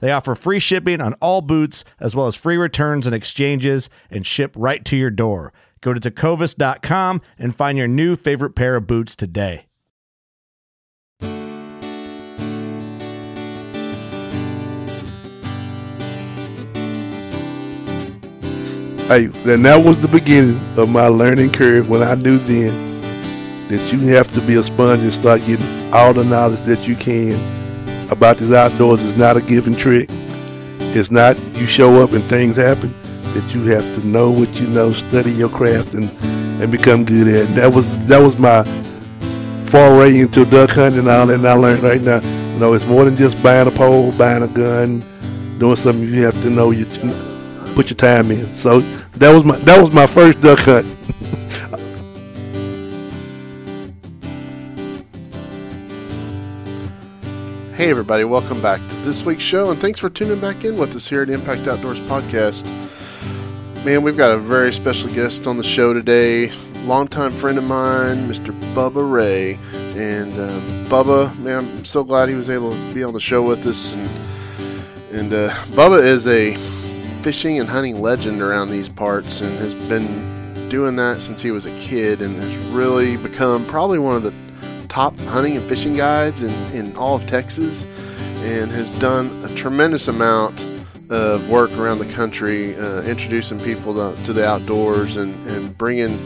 They offer free shipping on all boots, as well as free returns and exchanges, and ship right to your door. Go to tecovas.com and find your new favorite pair of boots today. Hey, and that was the beginning of my learning curve when I knew then that you have to be a sponge and start getting all the knowledge that you can about these outdoors. is not a given trick. It's not you show up and things happen. That you have to know what you know, study your craft, and and become good at. And that was that was my foray into duck hunting and all that. And I learned right now, you know, it's more than just buying a pole, buying a gun, doing something. You have to know you put your time in. So that was my that was my first duck hunt. Hey, everybody, welcome back to this week's show, and thanks for tuning back in with us here at Impact Outdoors Podcast. Man, we've got a very special guest on the show today, longtime friend of mine, Mr. Bubba Ray. And um, Bubba, man, I'm so glad he was able to be on the show with us. And, and uh, Bubba is a fishing and hunting legend around these parts and has been doing that since he was a kid and has really become probably one of the top hunting and fishing guides in, in all of Texas and has done a tremendous amount of work around the country, uh, introducing people to, to, the outdoors and, and bringing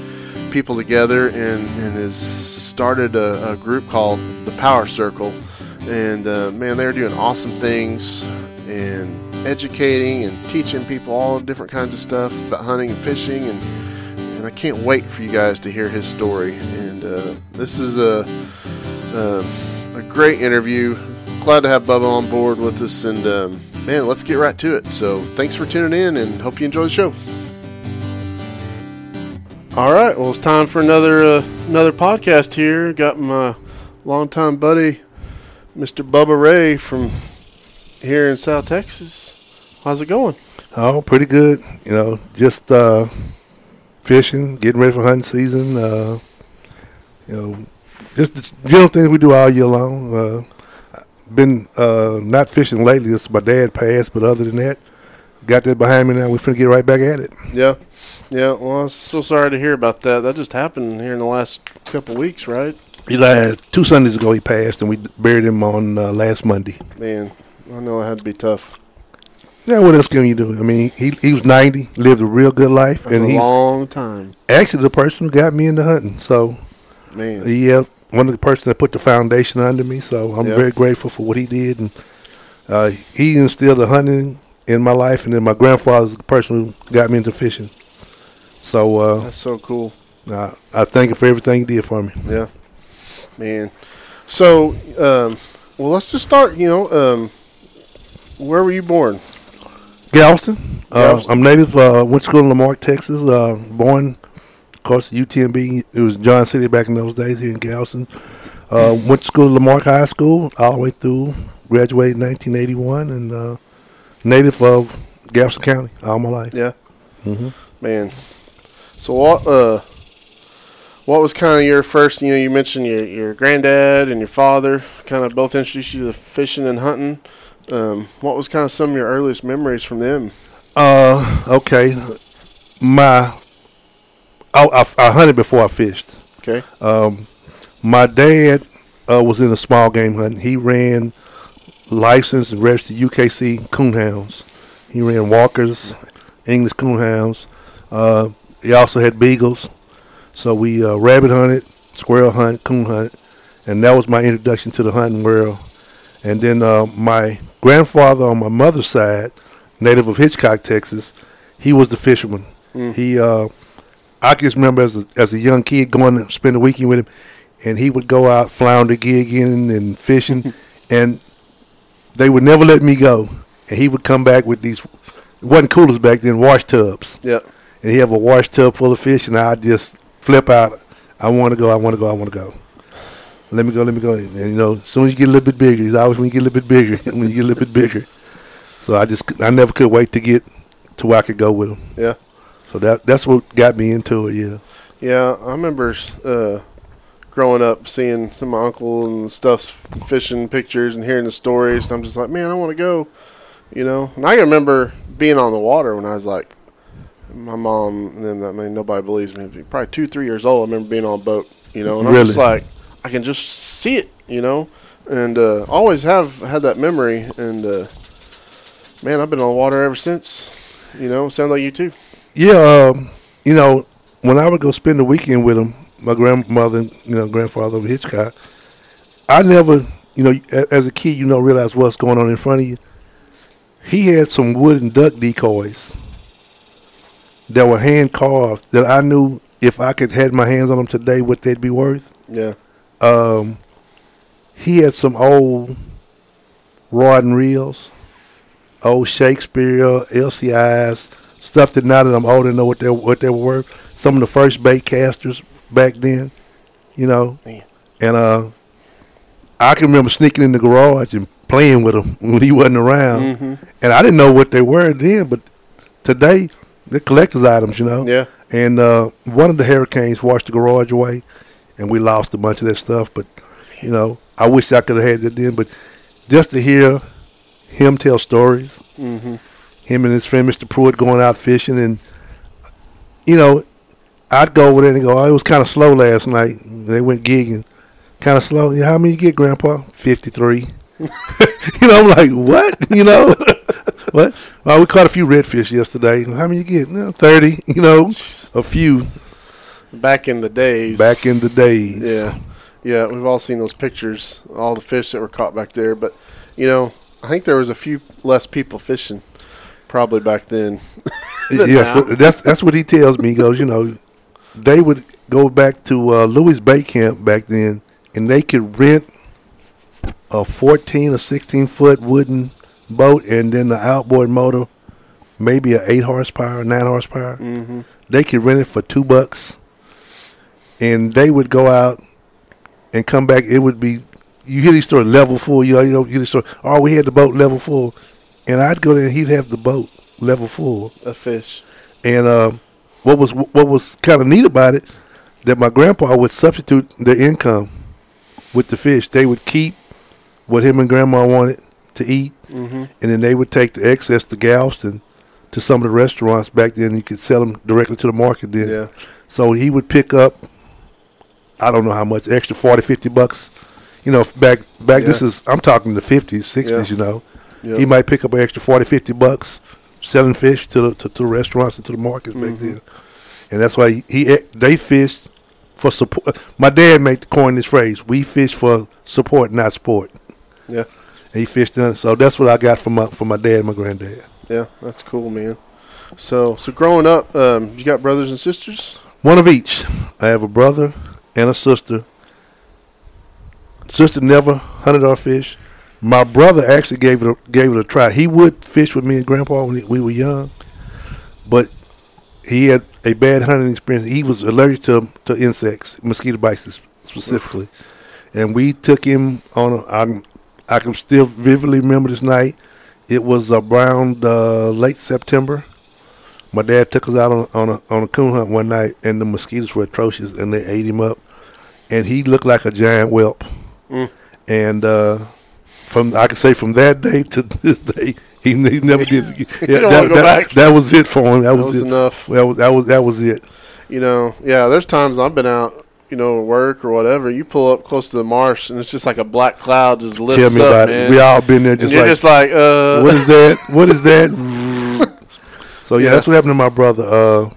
people together, and, and has started a, a group called the Power Circle. And uh, man, they're doing awesome things and educating and teaching people all different kinds of stuff about hunting and fishing and and I can't wait for you guys to hear his story. And uh, this is a, a, a great interview. Glad to have Bubba on board with us, and um, man, let's get right to it. So thanks for tuning in, and hope you enjoy the show. All right, well, it's time for another uh, another podcast here. Got my longtime buddy, Mr. Bubba Ray from here in South Texas. How's it going? Oh, pretty good. You know, just uh, fishing, getting ready for hunting season. Uh, you know, just the general things we do all year long. Uh, been uh, not fishing lately. It's my dad passed, but other than that, got that behind me now. We're finna get right back at it. Yeah, yeah. Well, I'm so sorry to hear about that. That just happened here in the last couple weeks, right? He last two Sundays ago he passed, and we buried him on uh, last Monday. Man, I know it had to be tough. Yeah, what else can you do? I mean, he he was ninety, lived a real good life, That's and a he's long time. actually the person who got me into hunting. So, Man, yeah, one of the person that put the foundation under me. So I'm Yeah. very grateful for what he did, and uh, he instilled the hunting in my life, and then my grandfather's the person who got me into fishing. So uh, that's so cool. I, I thank him for everything he did for me. Yeah, man. So, um, well, let's just start. You know, um, where were you born? Galveston. Uh, I'm native. Uh, went to school in La Marque, Texas. Uh, born, of course, UTMB. It was John Sealy back in those days here in Galveston. Uh, went to school at La Marque High School all the way through. Graduated in 1981 and uh, native of Galveston County all my life. Yeah. hmm Man, so what? Uh, what was kind of your first? You know, you mentioned your your granddad and your father kind of both introduced you to fishing and hunting. Um, what was kind of some of your earliest memories from them? Uh, okay. My, I, I, I hunted before I fished. Okay. Um, my dad uh, was in a small game hunting. He ran licensed and registered UKC coonhounds. He ran Walkers, English coonhounds. Uh, he also had beagles. So we uh, rabbit hunted, squirrel hunt, coon hunt, and that was my introduction to the hunting world. And then uh, my grandfather on my mother's side, native of Hitchcock, Texas, he was the fisherman. He, uh, I can just remember as a, as a young kid going and spend a weekend with him, and he would go out flounder gigging and fishing, and they would never let me go. And he would come back with these, it wasn't coolers back then, wash tubs Yeah. and he have a wash tub full of fish, and I just flip out. I want to go. I want to go. I want to go. Let me go. Let me go. And you know, as soon as you get a little bit bigger, it's always when you get a little bit bigger. when you get a little bit bigger. So I just, I never could wait to get to where I could go with him. Yeah. So that that's what got me into it. Yeah. Yeah, I remember uh, growing up seeing some of my uncle and stuff fishing pictures and hearing the stories. And I'm just like, man, I want to go, you know. And I remember being on the water when I was like, my mom and then I mean nobody believes me. Probably two, three years old. I remember being on a boat, you know, and I'm just Really? like, I can just see it, you know, and uh, always have had that memory. And uh, man, I've been on the water ever since. You know, sounds like you too. Yeah. Um, you know, when I would go spend the weekend with him, my grandmother, you know, grandfather over Hitchcock, I never, you know, as a kid, you don't realize what's going on in front of you. He had some wooden duck decoys that were hand carved that I knew if I could had my hands on them today, what they'd be worth. Yeah. Um, he had some old rod and reels, old Shakespeare, LCIs, stuff that now that I'm older know what they what they were worth. Some of the first bait casters back then, you know, Man. and uh, I can remember sneaking in the garage and playing with them when he wasn't around, Mm-hmm. and I didn't know what they were then, but today they're collector's items, you know. Yeah. And uh, one of the hurricanes washed the garage away, and we lost a bunch of that stuff. But you know, I wish I could have had that then. But just to hear him tell stories, Mm-hmm. him and his friend Mr. Pruitt going out fishing, and you know, I'd go over there and go, "Oh, it was kind of slow last night." They went gigging, kind of slow. Yeah, how many you get, Grandpa? Fifty-three. you know, I'm like, what? You know, what? Well, we caught a few redfish yesterday. How many you get? No, Thirty. You know, a few Back in the days. back in the days. Yeah, yeah, we've all seen those pictures, all the fish that were caught back there. But you know, I think there was a few less people fishing, probably back then. yes, now. that's that's what he tells me. He goes, you know, they would go back to uh, Louis Bay Camp back then, and they could rent a 14 or 16 foot wooden boat, and then the outboard motor, maybe a eight horsepower, nine horsepower. Mm-hmm. They could rent it for two bucks, and they would go out and come back. It would be you hear these stories level full. You know, you hear the story. Oh, we had the boat level full, and I'd go there and he'd have the boat level full. A fish. And uh, what was what was kind of neat about it that my grandpa would substitute their income with the fish. They would keep what him and grandma wanted to eat, Mm-hmm. and then they would take the excess to Galveston to some of the restaurants back then. You could sell them directly to the market then. Yeah. So he would pick up, I don't know how much, extra 40, 50 bucks. You know, back back this is I'm talking the 50s, 60s. Yeah. You know, Yeah. he might pick up an extra 40, 50 bucks selling fish to the to, to the restaurants and to the markets back Mm-hmm. then. And that's why he, he they fished for support. My dad made coin this phrase: "We fish for support, not sport." Yeah. And he fished in. So that's what I got from my from my dad and my granddad. Yeah, that's cool, man. So, so growing up, um, you got brothers and sisters. One of each. I have a brother and a sister. Sister never hunted our fish. My brother actually gave it a, gave it a try. He would fish with me and Grandpa when we were young, but he had a bad hunting experience. He was allergic to to insects, mosquito bites specifically, and we took him on. A, I, I can still vividly remember this night. It was around uh, late September. My dad took us out on on a on a coon hunt one night, and the mosquitoes were atrocious, and they ate him up, and he looked like a giant whelp. Mm. And uh, from I can say from that day to this day, he, he never did. Yeah, that, that- that was it for him. That, That was, was it. enough. That was that was that was it. You know, yeah. There's times I've been out, you know, work or whatever. You pull up close to the marsh, and it's just like a black cloud just Tell lifts me up, about man. it. We all been there, and just you're like, just like, uh, what is that? What is that? so yeah, Yeah. that's what happened to my brother. Uh,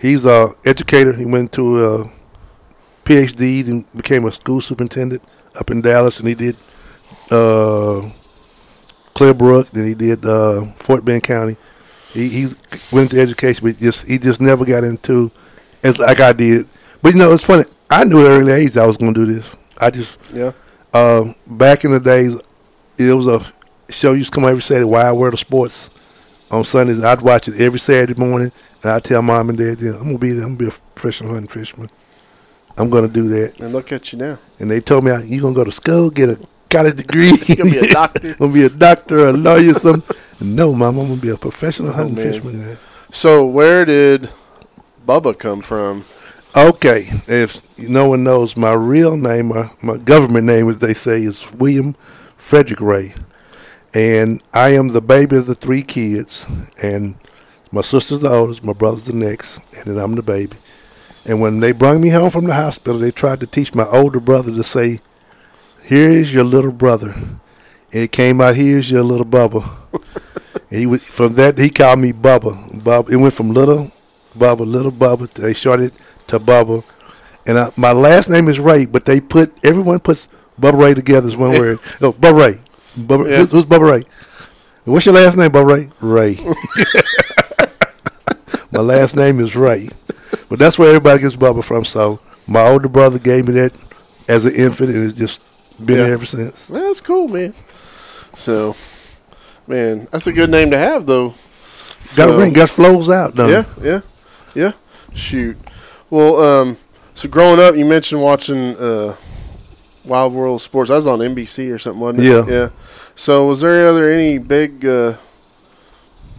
he's a educator. He went to a PhD and became a school superintendent up in Dallas, and he did uh, Clearbrook, then he did uh, Fort Bend County. He he went into education, but just he just never got into as like I did. But you know, it's funny. I knew at an early age I was going to do this. I just yeah, uh, back in the days, it was a show used to come every Saturday, Wide World of Sports, on Sundays. I'd watch it every Saturday morning, and I'd tell mom and dad, yeah, I'm gonna be there. I'm gonna be a professional hunting fisherman. I'm gonna do that. and look at you now. And they told me, you're gonna go to school, get a college degree, You're gonna be a doctor. gonna be a doctor, a lawyer, something. No, mom, I'm gonna be a professional oh, hunting man. fisherman. man. So where did Bubba come from? Okay, if no one knows my real name, my, my government name, as they say, is William Frederick Ray, and I am the baby of the three kids, and my sister's the oldest, my brother's the next, and then I'm the baby. And when they brought me home from the hospital, they tried to teach my older brother to say, "Here is your little brother," and it came out, "Here's your little Bubba." and he was from that he called me Bubba. Bubba. It went from little Bubba, little Bubba. They shorted to Bubba, and I, my last name is Ray, but they put everyone puts Bubba Ray together as one word. Oh, Bubba Ray. Bubba, Yeah. who's, who's Bubba Ray? What's your last name, Bubba Ray? Ray. my last name is Ray, but that's where everybody gets Bubba from. So my older brother gave me that as an infant, and it's just been Yeah. there ever since. That's cool, man. So, man, that's a good name to have, though. Got So- a ring, got flows out, don't Yeah, yeah, yeah. Shoot. Well, um, so growing up, you mentioned watching uh, Wide World Sports. That was on NBC or something, wasn't it? Yeah. Yeah. So, was there other any big uh,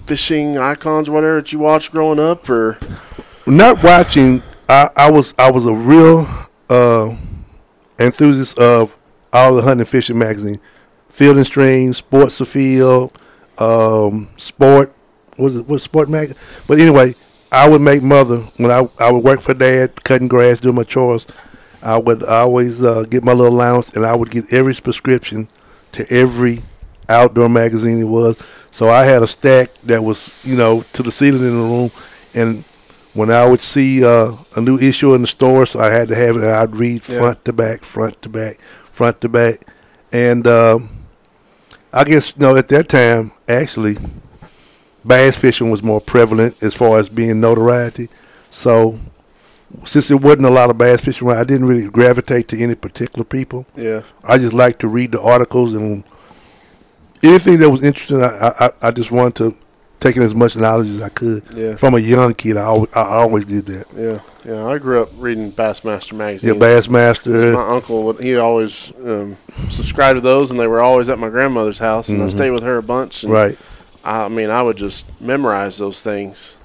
fishing icons, or whatever, that you watched growing up, or not watching. I, I was I was a real uh, enthusiast of all the hunting and fishing magazine, Field and Stream, Sports Afield, um, Sport. Was it was Sport mag? But anyway, I would make mother when I I would work for dad, cutting grass, doing my chores. I would always uh, get my little allowance, and I would get every prescription to every outdoor magazine it was. So I had a stack that was, you know, to the ceiling in the room, and when I would see uh, a new issue in the store, so I had to have it, and I'd read Yeah. front to back, front to back, front to back, and um, I guess you know at that time actually bass fishing was more prevalent as far as being notoriety. So since there wasn't a lot of bass fishing around, I didn't really gravitate to any particular people. yeah, I just liked to read the articles and anything that was interesting. I I, I just wanted to take in as much knowledge as I could. yeah, From a young kid, I always, I always did that. yeah, yeah. I grew up reading Bassmaster magazine. Yeah, Bassmaster. My uncle, would- he always um, subscribed to those, and they were always at my grandmother's house, and I Mhm. stayed with her a bunch. And Right. I mean, I would just memorize those things,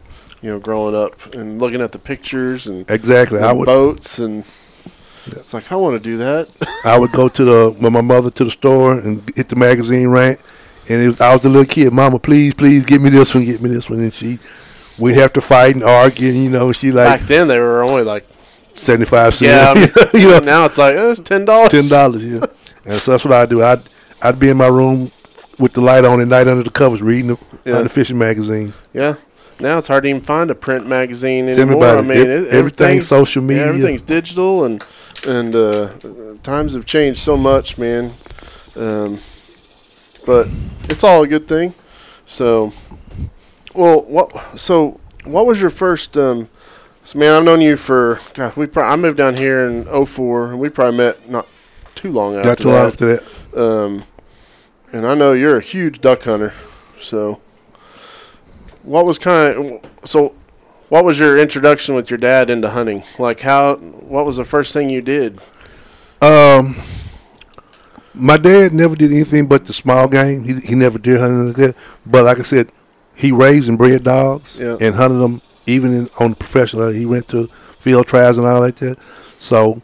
you know, growing up and looking at the pictures and, Exactly. I and would boats, and it's like I want to do that. I would go to the with my mother to the store and hit the magazine rack, and it was, I was a little kid. Mama, please, please, get me this one, get me this one, and she. We'd have to fight and argue, and, you know. She like Back then, they were only like, seventy five cents. yeah, I mean, you know, now it's like oh, it's ten dollars. ten dollars. Yeah, and so that's what I do. I'd I'd be in my room with the light on at night under the covers, reading the, Yeah. the fishing magazine. Yeah. Now it's hard to even find a print magazine Tell anymore. I mean, it, everything's social yeah, media. everything's digital, and and uh, times have changed so much, man. Um, but it's all a good thing. So, well, what? So, what was your first? Um, so, man, I've known you for God. We pro- I moved down here in 04, and we probably met not too long after Not too long after that. Um, and I know you're a huge duck hunter. So, what was kind of so? What was your introduction with your dad into hunting? Like how? What was the first thing you did? Um, my dad never did anything but the small game. He he never deer hunting like that. But like I said, he raised and bred dogs Yeah. and hunted them even in, on the professional. He went to field trials and all like that. So,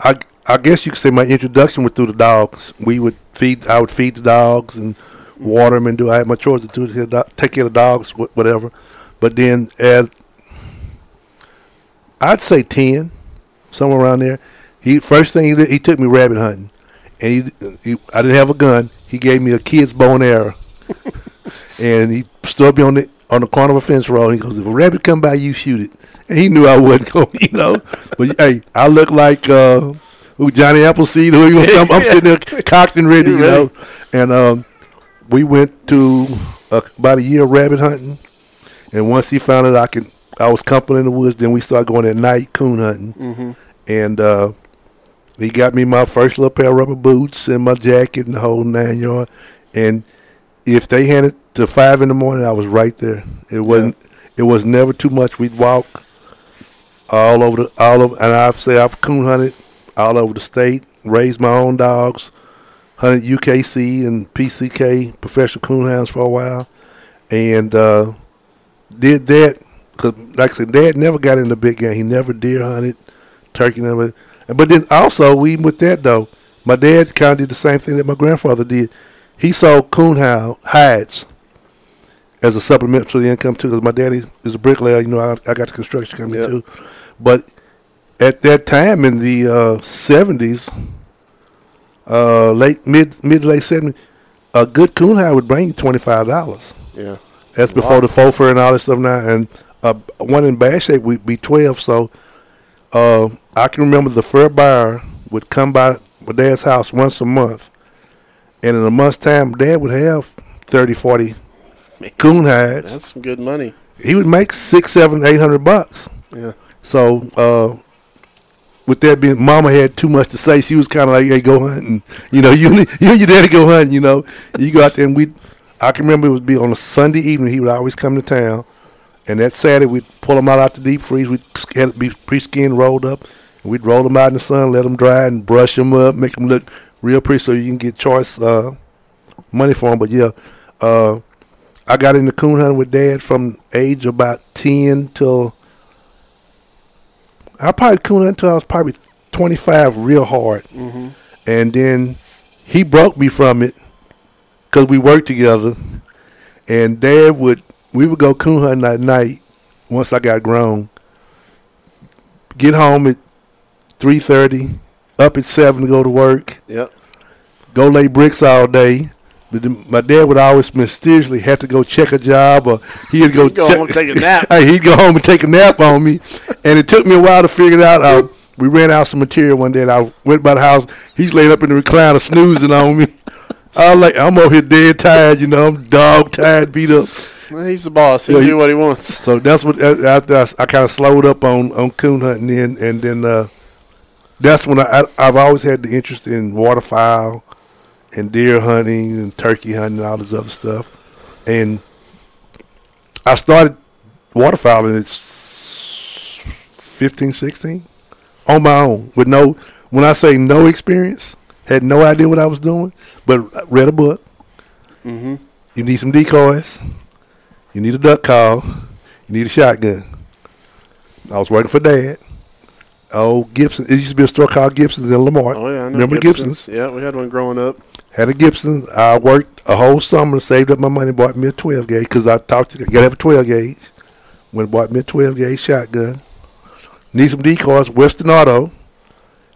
I I guess you could say my introduction was through the dogs. We would feed. I would feed the dogs and water them and do. I had my chores to do take care of the dogs, whatever. But then at I'd say ten, somewhere around there. He first thing he did, he took me rabbit hunting, and he, he I didn't have a gun. He gave me a kid's bow and arrow, and he stood me on the on the corner of a fence row. And he goes, "If a rabbit come by, you shoot it." And he knew I wasn't going, you know. But hey, I look like uh, who Johnny Appleseed. Who you? I'm, I'm sitting there cocked and ready, you know. And um, we went to uh, about a year of rabbit hunting, and once he found out I could, I was comfortable in the woods. Then we started going at night coon hunting, Mm-hmm. and uh, he got me my first little pair of rubber boots and my jacket and the whole nine yard. And if they had it to five in the morning, I was right there. It wasn't. It was never too much. We'd walk all over the all over, and I've say I've coon hunted all over the state, raised my own dogs, hunted UKC and PKC professional coon hounds for a while, and uh, did that because, like I said, Dad never got into big game. He never deer hunted, turkey never. But then also, we even with that though, my dad kind of did the same thing that my grandfather did. He sold coon hound hides as a supplement to the income too. Because my daddy is a bricklayer. You know, I, I got the construction company Yeah. too. But at that time in the seventies, uh, late mid mid late seventies, a good coon hound would bring you twenty five dollars. Yeah. That's before the faux fur and all that stuff now. And uh, one in bad shape would be 12. So uh, I can remember the fur buyer would come by my dad's house once a month. And in a month's time, dad would have 30, 40 coon hides. That's some good money. He would make six, seven, eight hundred bucks. Yeah. So uh, with that being, Mama had too much to say. She was kind of like, "Hey, go hunting." You know, you you and your daddy go hunting. You know, you go out there and we. I can remember it would be on a Sunday evening. He would always come to town, and that Saturday we'd pull them out out the deep freeze. We'd had it be pre-skinned, rolled up, and we'd roll them out in the sun, let them dry, and brush them up, make them look real pretty, so you can get choice uh, money for them. But yeah, uh, I got into coon hunting with Dad from age about ten till I probably coon hunted until I was probably 25 real hard. Mm-hmm. And then he broke me from it because we worked together. And Dad would, we would go coon hunting at night once I got grown. Get home at 3.30, up at 7 to go to work, Yep. go lay bricks all day. But my dad would always mysteriously have to go check a job or he'd go, He'd go check, home and take a nap. hey, he'd go home and take a nap on me. And it took me a while to figure it out. Uh, we ran out some material one day and I went by the house. He's laid up in the recliner snoozing on me. I was like, I'm over here dead tired, you know, I'm dog tired, beat up. Well, he's the boss. He'll do he- what he wants. So that's what after I, I kind of slowed up on on coon hunting, then, and then uh, that's when I, I I've always had the interest in waterfowl and deer hunting and turkey hunting and all this other stuff, and I started waterfowling at 15, 16 on my own with no. When I say no experience, had no idea what I was doing, but read a book. Mm-hmm. You need some decoys. You need a duck call. You need a shotgun. I was working for Dad. Oh, Gibson. It used to be a store called Gibson's in Lamar. Oh yeah, I know Remember Gibson's. Yeah, we had one growing up. Had a Gibson. I worked a whole summer, saved up my money, bought me a 12 gauge because I talked to you. Got to have a 12 gauge. Went and bought me a 12 gauge shotgun. Need some decoys. Western Auto.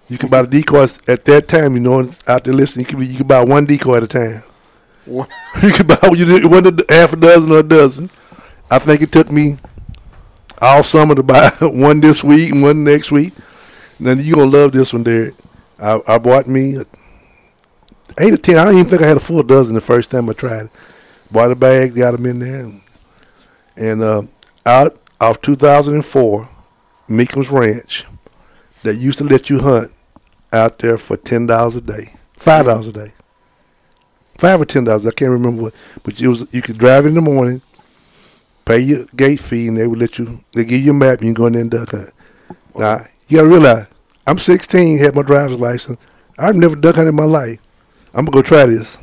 You can buy the decoys at that time. You know, out there listening, you can, be, you can buy one decoy at a time. One- you can buy you one half a dozen or a dozen. I think it took me all summer to buy one this week and one next week. Now you gonna love this one, Derek. I, I bought me eight or ten. I don't even think I had a full dozen the first time I tried it. Bought a bag, got them in there, and, and uh, out of 2004, Meekham's Ranch, that used to let you hunt out there for ten dollars a day, five dollars a day five or ten dollars. I can't remember what, but it was. You could drive in the morning, pay your gate fee, and they would let you. They give you a map, and you can go in there and duck hunt. Now you gotta realize, I'm 16, had my driver's license. I've never duck hunted in my life. I'm gonna go try this.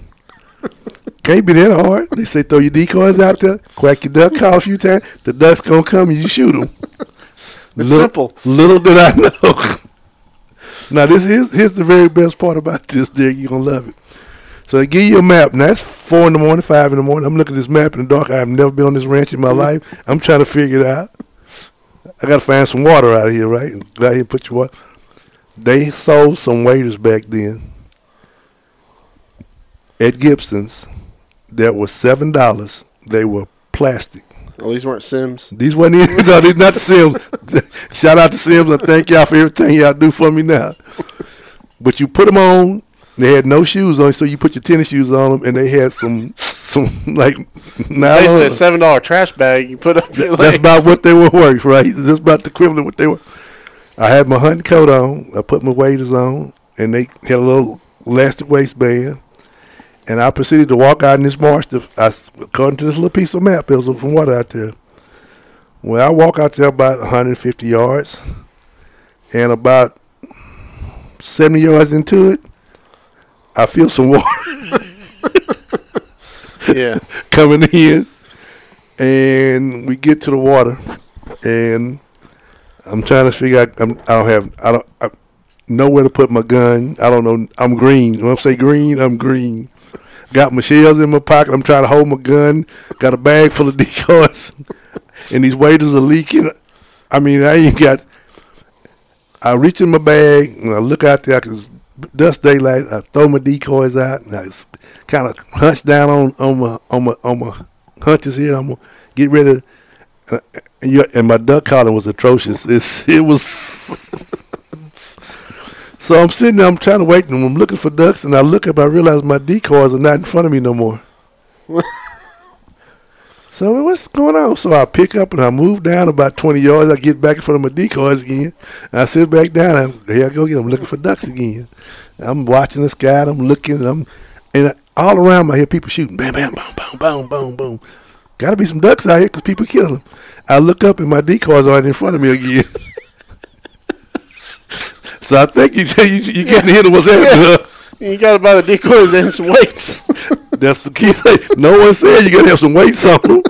Can't be that hard. They say throw your decoys out there, quack your duck call a few times. The duck's gonna come and you shoot them. It's simple. Little did I know. now this here's, here's the very best part about this, Dick. You're gonna love it. So they give you a map. Now it's four in the morning, five in the morning. I'm looking at this map in the dark. I've never been on this ranch in my mm-hmm. life. I'm trying to figure it out. I gotta find some water out here, right? Go out here and put your water. They sold some waders back then at Gibson's that was seven dollars. They were plastic. Oh, these weren't Simms. These wasn't even, no, these not the Simms. Shout out to Simms and thank y'all for everything y'all do for me now. But you put them on. They had no shoes on, so you put your tennis shoes on them, and they had some some like Basically, nylon. a seven dollar trash bag you put up your That's legs. about what they were worth, right? That's about the equivalent of what they were. I had my hunting coat on. I put my waders on, and they had a little elastic waistband. And I proceeded to walk out in this marsh. To, I, according to this little piece of map, there was some water out there. Well, I walk out there about 150 yards, and about 70 yards into it, I feel some water yeah. coming in, and we get to the water, and I'm trying to figure out. I'm, I don't have. I don't. I, nowhere to put my gun. I don't know. I'm green. When I say green, I'm green. Got my shells in my pocket. I'm trying to hold my gun. Got a bag full of decoys, and these waders are leaking. I mean, I ain't got. I reach in my bag and I look out there. Cause dust daylight. I throw my decoys out and I kind of hunch down on on my on my on my hunches here. I'm gonna get ready. And, and my duck calling was atrocious. It's it was. so I'm sitting there. I'm trying to wait, and I'm looking for ducks. And I look up. I realize my decoys are not in front of me no more. So what's going on? So I pick up and I move down about 20 yards. I get back in front of my decoys again. And I sit back down. I'm, here I go again. I'm looking for ducks again. I'm watching the sky. And I'm looking. And I'm and all around me, I hear people shooting. Bam, bam, boom, boom, boom, boom, boom. Got to be some ducks out here because people killing them. I look up and my decoys are right in front of me again. so I think you you, you getting hit what's happening. You got to buy the decoys and some weights. That's the key thing. No one said you gotta have some weights on them.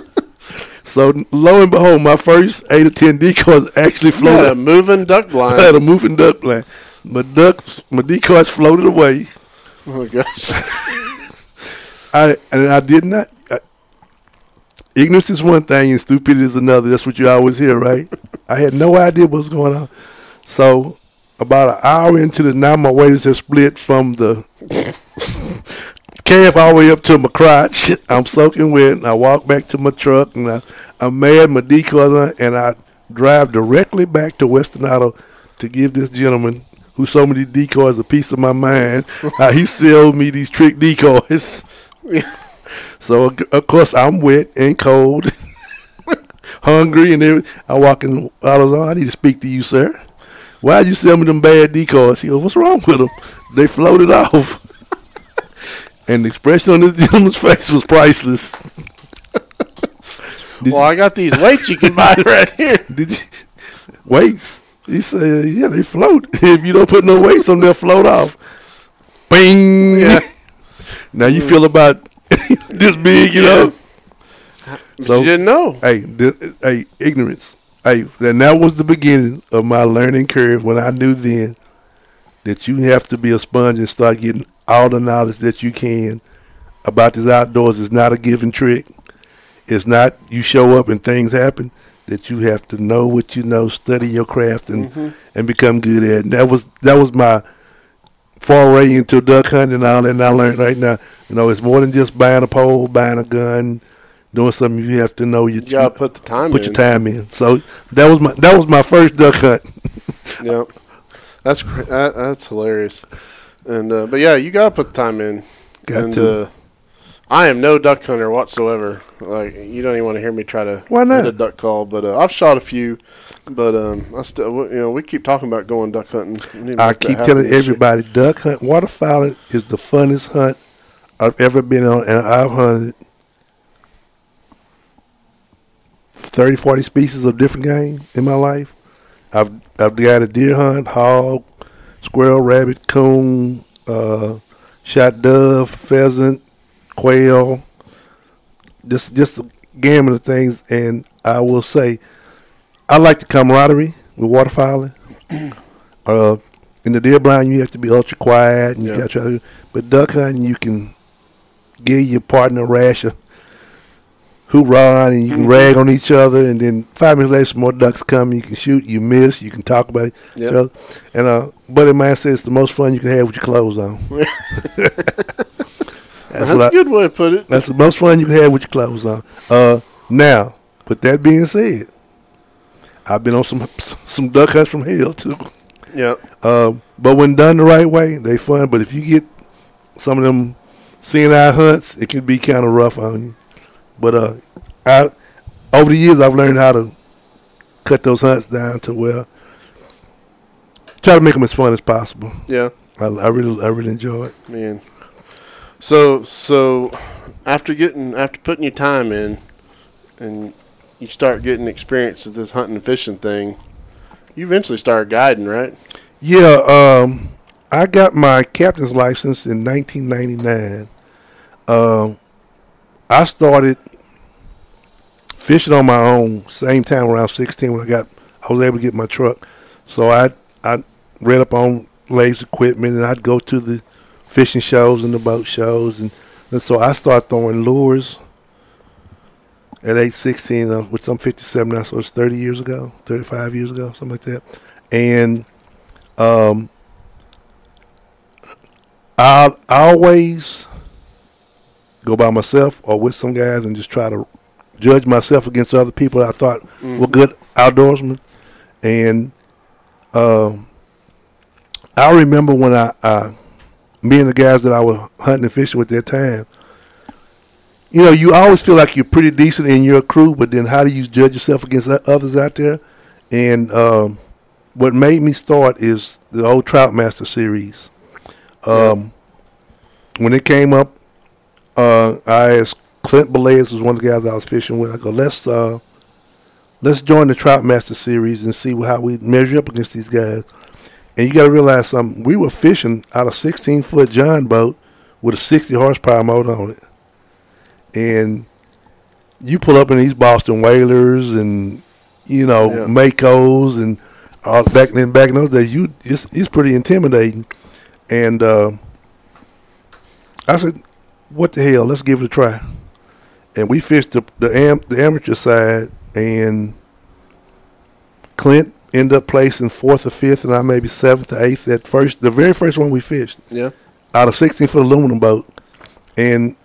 So lo and behold, my first eight or ten decoys actually floated. Got a moving duck I blind. had a moving duck blind. My ducks, my decoys floated away. Oh my gosh. I and I did not. I, ignorance is one thing and stupidity is another. That's what you always hear, right? I had no idea what was going on. So about an hour into the now, my waders have split from the calf all the way up to my crotch. I'm soaking wet. And I walk back to my truck and I, I'm mad. My decoys and I drive directly back to Western Auto to give this gentleman who sold me these decoys a piece of my mind. Uh, he sold me these trick decoys. So of course I'm wet and cold, hungry and everything. I walk in. I was. I need to speak to you, sir. Why you sell me them bad decoys? He goes, "What's wrong with them? They floated off." and the expression on this gentleman's face was priceless. Well, I got these weights you can buy right here. did you, weights? He said, "Yeah, they float. if you don't put no weights on, them, they'll float off." Bing. Yeah. Now you feel about this big, you know. But So- you didn't know. hey, th- hey, ignorance. Hey, and that was the beginning of my learning curve when I knew then that you have to be a sponge and start getting all the knowledge that you can about this outdoors. It's not a given trick. It's not you show up and things happen. That you have to know what you know, study your craft, and mm-hmm. and become good at. it. And that was that was my foray into duck hunting and all that. And I learned right now, you know, it's more than just buying a pole, buying a gun, doing something. You have to know your You gotta put the time put in. your time in. So that was my that was my first duck hunt. Yep. That's that, that's hilarious. And uh, but yeah, you gotta put the time in. Got and, to. Uh, I am no duck hunter whatsoever. Like you don't even want to hear me try to Why not? a duck call. But uh, I've shot a few. But um, I still, you know, we keep talking about going duck hunting. We need to I keep telling everybody, duck hunt, waterfowling is the funnest hunt I've ever been on, and I've hunted 30, 40 species of different game in my life. I've I've got a deer hunt, hog, squirrel, rabbit, coon, uh, shot dove, pheasant, quail, just just a gamut of things. And I will say, I like the camaraderie with waterfowling. uh, in the deer blind, you have to be ultra quiet, and you Yeah. got to. But duck hunting, you can give your partner a rash of hoorah, and you can rag on each other, and then five minutes later, some more ducks come. You can shoot, you miss, you can talk about it. Yep. And uh, buddy of mine says it's the most fun you can have with your clothes on. That's, what a good way to put it. that's the most fun you can have with your clothes on. Uh, now, with that being said, I've been on some some duck hunts from hell too. Yeah. Um, but when done the right way, they fun. But if you get some of them seeing eye hunts, it can be kind of rough on you. But uh, I over the years I've learned how to cut those hunts down to where try to make them as fun as possible. Yeah. I, I really I really enjoy it. Man. So so after getting after putting your time in and you start getting experience at this hunting and fishing thing, you eventually start guiding, right? Yeah, um, I got my captain's license in 1999. Um, I started fishing on my own same time around 16 when I got I was able to get my truck. So I I read up on Lay's equipment and I'd go to the fishing shows and the boat shows and, and so I started throwing lures at age 16, uh, which I'm 57 now, so it's 30 years ago, 35 years ago, something like that. And um, I I always go by myself or with some guys and just try to judge myself against other people I thought were good outdoorsmen. And um, I remember when I, I, me and the guys that I was hunting and fishing with that time, you know, you always feel like you're pretty decent in your crew, but then how do you judge yourself against others out there? And um, what made me start is the old Troutmaster series. Um, When it came up, uh, I asked Clint Belez was one of the guys I was fishing with. I go, let's uh, let's join the Troutmaster series and see how we measure up against these guys. And you got to realize something. We were fishing out of 16 foot John boat with a 60 horsepower motor on it, and you pull up in these Boston Whalers and you know Yeah. Makos and all back then back in those days, you it's, it's pretty intimidating. And uh, I said, "What the hell? Let's give it a try." And we fished the the, am, the amateur side, and Clint ended up placing fourth or fifth, and I maybe seventh or eighth at first. The very first one we fished Yeah. out of 16 foot aluminum boat, and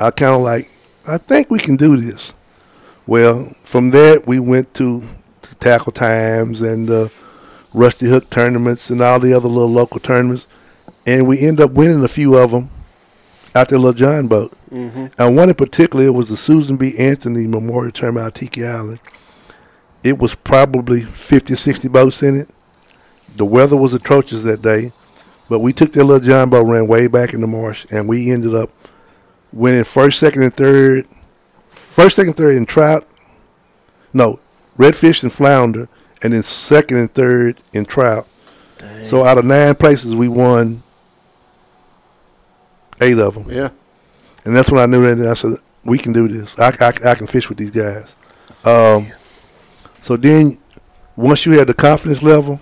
I kind of like, I think we can do this. Well, from there we went to, to tackle times and uh, rusty hook tournaments and all the other little local tournaments, and we end up winning a few of them out there little John boat. Mm-hmm. And one in particular, it was the Susan B. Anthony Memorial Tournament out Tiki Island. It was probably 50 or 60 boats in it. The weather was atrocious that day, but we took that little John boat, ran way back in the marsh, and we ended up winning first, second, and third. First, second, third in trout. No, redfish and flounder, and then second and third in trout. So out of nine places, we won eight of them. Yeah. And that's when I knew that I said, we can do this. I, I, I can fish with these guys. Um, so then, once you have the confidence level,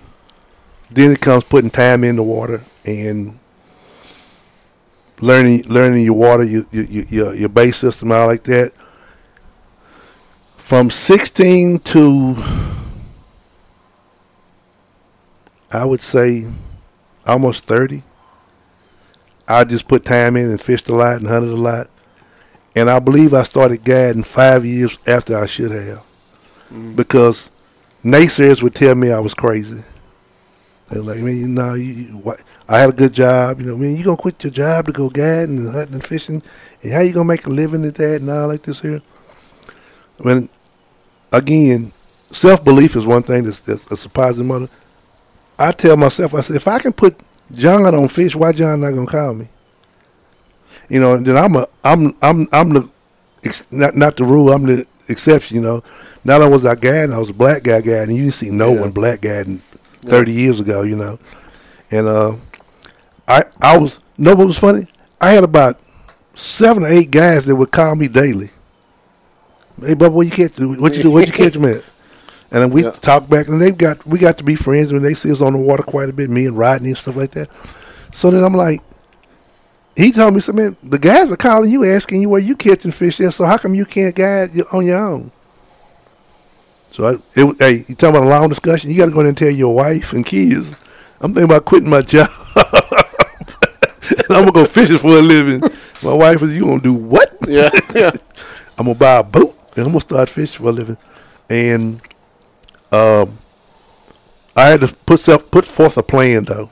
then it comes putting time in the water and learning learning your water, your your your, your base system, all like that. From 16 to, I would say, almost 30. I just put time in and fished a lot and hunted a lot. And I believe I started guiding five years after I should have. Mm. Because naysayers would tell me I was crazy. They're like, man, you know, you? I had a good job. You know, man, you going to quit your job to go guiding and hunting and fishing? And how you going to make a living at that and all like this here? When, again, self-belief is one thing that's, that's, that's a positive motive. I tell myself, I said, if I can put John on fish, why John not gonna call me? You know, then I'm a I'm I'm I'm the not not the rule. I'm the exception. You know, not only was I guiding, I was a black guy guiding. You didn't see no Yeah. one black guiding thirty years ago. You know, and uh, I I was no, what was funny? I had about seven or eight guys that would call me daily. Hey, Bubba, what you catch? What you do? What you catch them at? And then we Yeah. talk back, and they've got we got to be friends when they see us on the water quite a bit. Me and Rodney and stuff like that. So then I'm like, he told me, "So man, the guys are calling you, asking you where you catching fish at. So how come you can't guide on your own?" So I, it, hey, you talking about a long discussion? You got to go in and tell your wife and kids. I'm thinking about quitting my job. and I'm gonna go fishing for a living. My wife is, you gonna do what? Yeah, yeah. I'm gonna buy a boat and I'm gonna start fishing for a living. And um, I had to put up, put forth a plan though.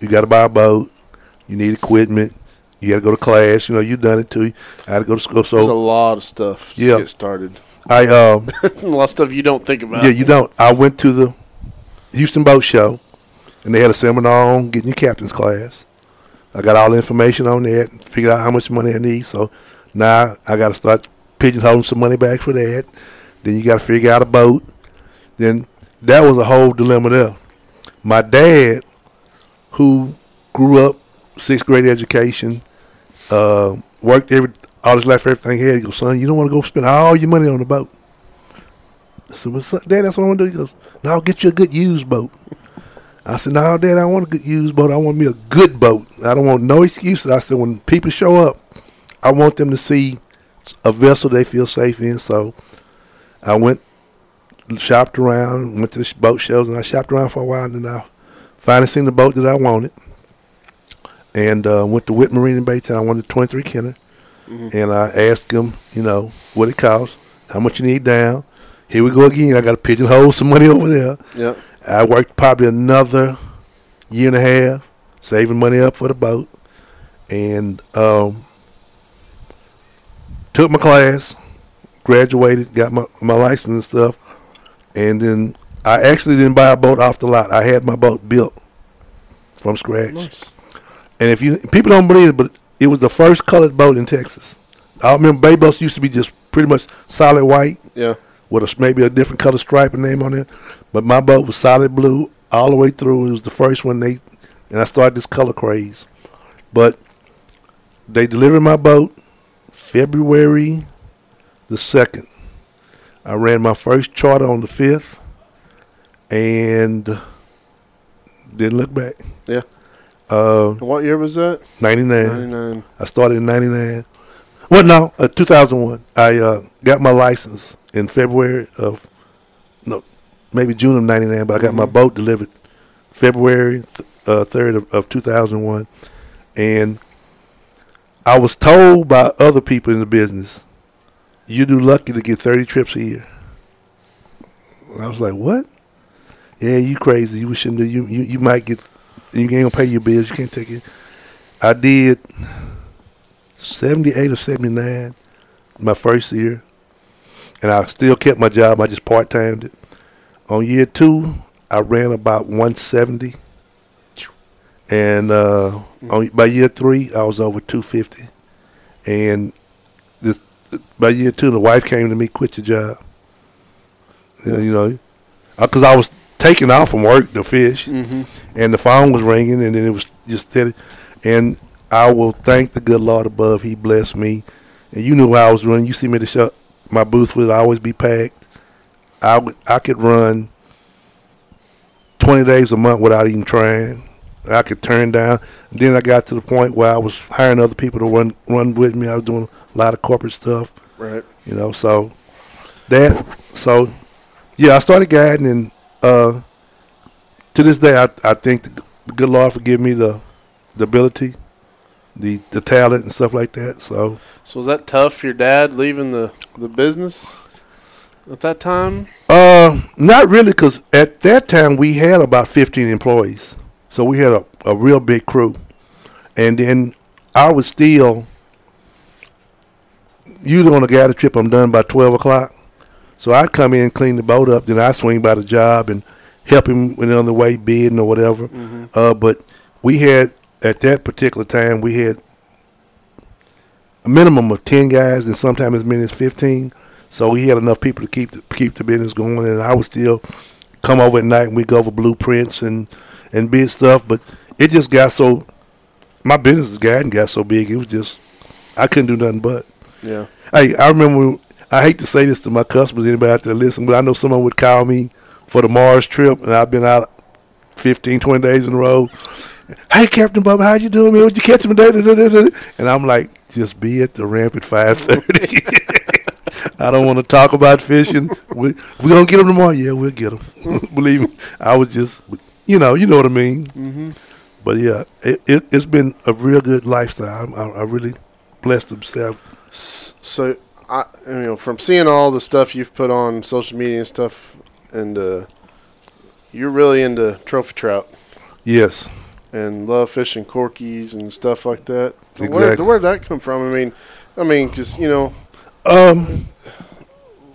You got to buy a boat. You need equipment. You got to go to class. You know, you done it too. I had to go to school. There's a lot of stuff to Yeah. get started. I um, a lot of stuff you don't think about. yeah, you don't. I went to the Houston Boat Show, and they had a seminar on getting your captain's class. I got all the information on that, and figured out how much money I need. So now I got to start pigeonholing some money back for that. Then you got to figure out a boat. Then that was a whole dilemma there. My dad, who grew up sixth grade education, uh, worked every all his life for everything he had. He goes, son, you don't want to go spend all your money on the boat. I said, well, son, Dad, that's what I want to do. He goes, no, I'll get you a good used boat. I said, no, Dad, I want a good used boat. I want me a good boat. I don't want no excuses. I said, when people show up, I want them to see a vessel they feel safe in. So I went, shopped around, went to the boat shows, and I shopped around for a while, and then I finally seen the boat that I wanted. And uh, went to Whit Marine in Baytown. I wanted a 23 Kenner. And I asked him, you know, what it costs, how much you need down. Here we go again. I got to pigeonhole some money over there. Yeah. I worked probably another year and a half, saving money up for the boat, and um, took my class, graduated, got my, my license and stuff, and then I actually didn't buy a boat off the lot. I had my boat built from scratch. Nice. And if you people don't believe it, but it was the first colored boat in Texas. I remember bay boats used to be just pretty much solid white Yeah. with a, maybe a different color stripe and name on it. But my boat was solid blue all the way through. It was the first one they, and I started this color craze. But they delivered my boat February the second. I ran my first charter on the fifth, and didn't look back. Yeah. Uh, what year was that? ninety nine. 99. I started in '99. Well, no, uh, 2001. I uh, got my license in February of no, maybe June of '99. But I got my Mhm. boat delivered February th- uh, 3rd of, of 2001, and I was told by other people in the business, "You do lucky to get 30 trips a year." I was like, "What?" Yeah, you crazy. You shouldn't do. You you, you might get. You ain't gonna pay your bills. You can't take it. I did 78 or 79 my first year. And I still kept my job. I just part timed it. On year two, I ran about 170. And uh, on, by year three, I was over 250. And by year two, the wife came to me, quit your job. Yeah, You know, because I was taking off from work to fish Mm-hmm. and the phone was ringing, and then it was just steady. And I will thank the good Lord above. He blessed me, and you knew I was running. You see me the shop, my booth would always be packed. I would, I could run twenty days a month without even trying. I could turn down. And then I got to the point where I was hiring other people to run run with me. I was doing a lot of corporate stuff Right. you know. So that, so yeah, I started guiding, and uh, to this day, I I think the, the good Lord forgive me the the ability, the the talent and stuff like that. So So was that tough? Your dad leaving the the business at that time? uh, not really, because at that time we had about fifteen employees, so we had a a real big crew, and then I was still. Usually on a gather trip, I'm done by twelve o'clock. So I'd come in, clean the boat up, then I swing by the job and help him when on the way bidding or whatever. Mm-hmm. Uh, but we had at that particular time we had a minimum of ten guys and sometimes as many as fifteen. So we had enough people to keep the, keep the business going, and I would still come over at night and we go over blueprints and and big stuff. But it just got so my business got got so big, it was just I couldn't do nothing but. Yeah. Hey, I remember. When, I hate to say this to my customers, anybody out there listening, but I know someone would call me for the Mars trip, and I've been out 15, 20 days in a row. Hey, Captain Bubba, how you doing, man? Would you catch me today? And I'm like, just be at the ramp at 5.30. I don't want to talk about fishing. We, we going to get them tomorrow? Yeah, we'll get them. Believe me, I was just, you know, you know what I mean. Mm-hmm. But yeah, it, it, has been a real good lifestyle. I, I really blessed myself. So, I, you know, from seeing all the stuff you've put on social media and stuff, and uh, you're really into trophy trout. Yes. And love fishing corkies and stuff like that. So exactly. Where, where did that come from? I mean, I mean, because you know, um,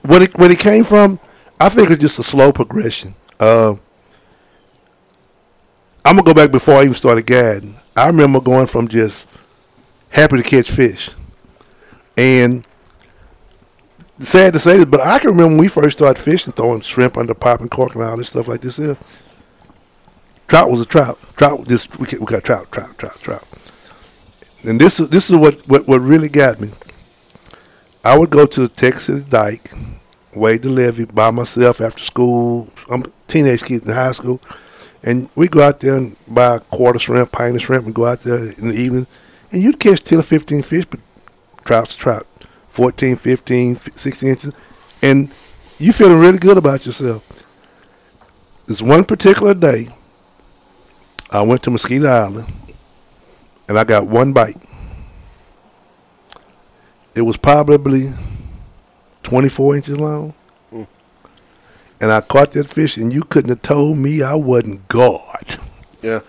when it when it came from, I think it's just a slow progression. Uh, I'm gonna go back before I even started guiding. I remember going from just happy to catch fish, and sad to say this, but I can remember when we first started fishing, throwing shrimp under popping cork and all this stuff like this. Here, trout was a trout. Trout just we, we got trout, trout, trout, trout. And this is this is what, what, what really got me. I would go to the Texas Dike, wade the levee by myself after school. I'm a teenage kid in high school. And we go out there and buy a quarter shrimp, pint of shrimp, and go out there in the evening. And you'd catch 10 or 15 fish, but trout's trout. 14, 15, 16 inches. And you feeling really good about yourself. This one particular day, I went to Mosquito Island, and I got one bite. It was probably 24 inches long and I caught that fish, and you couldn't have told me I wasn't God. Yeah.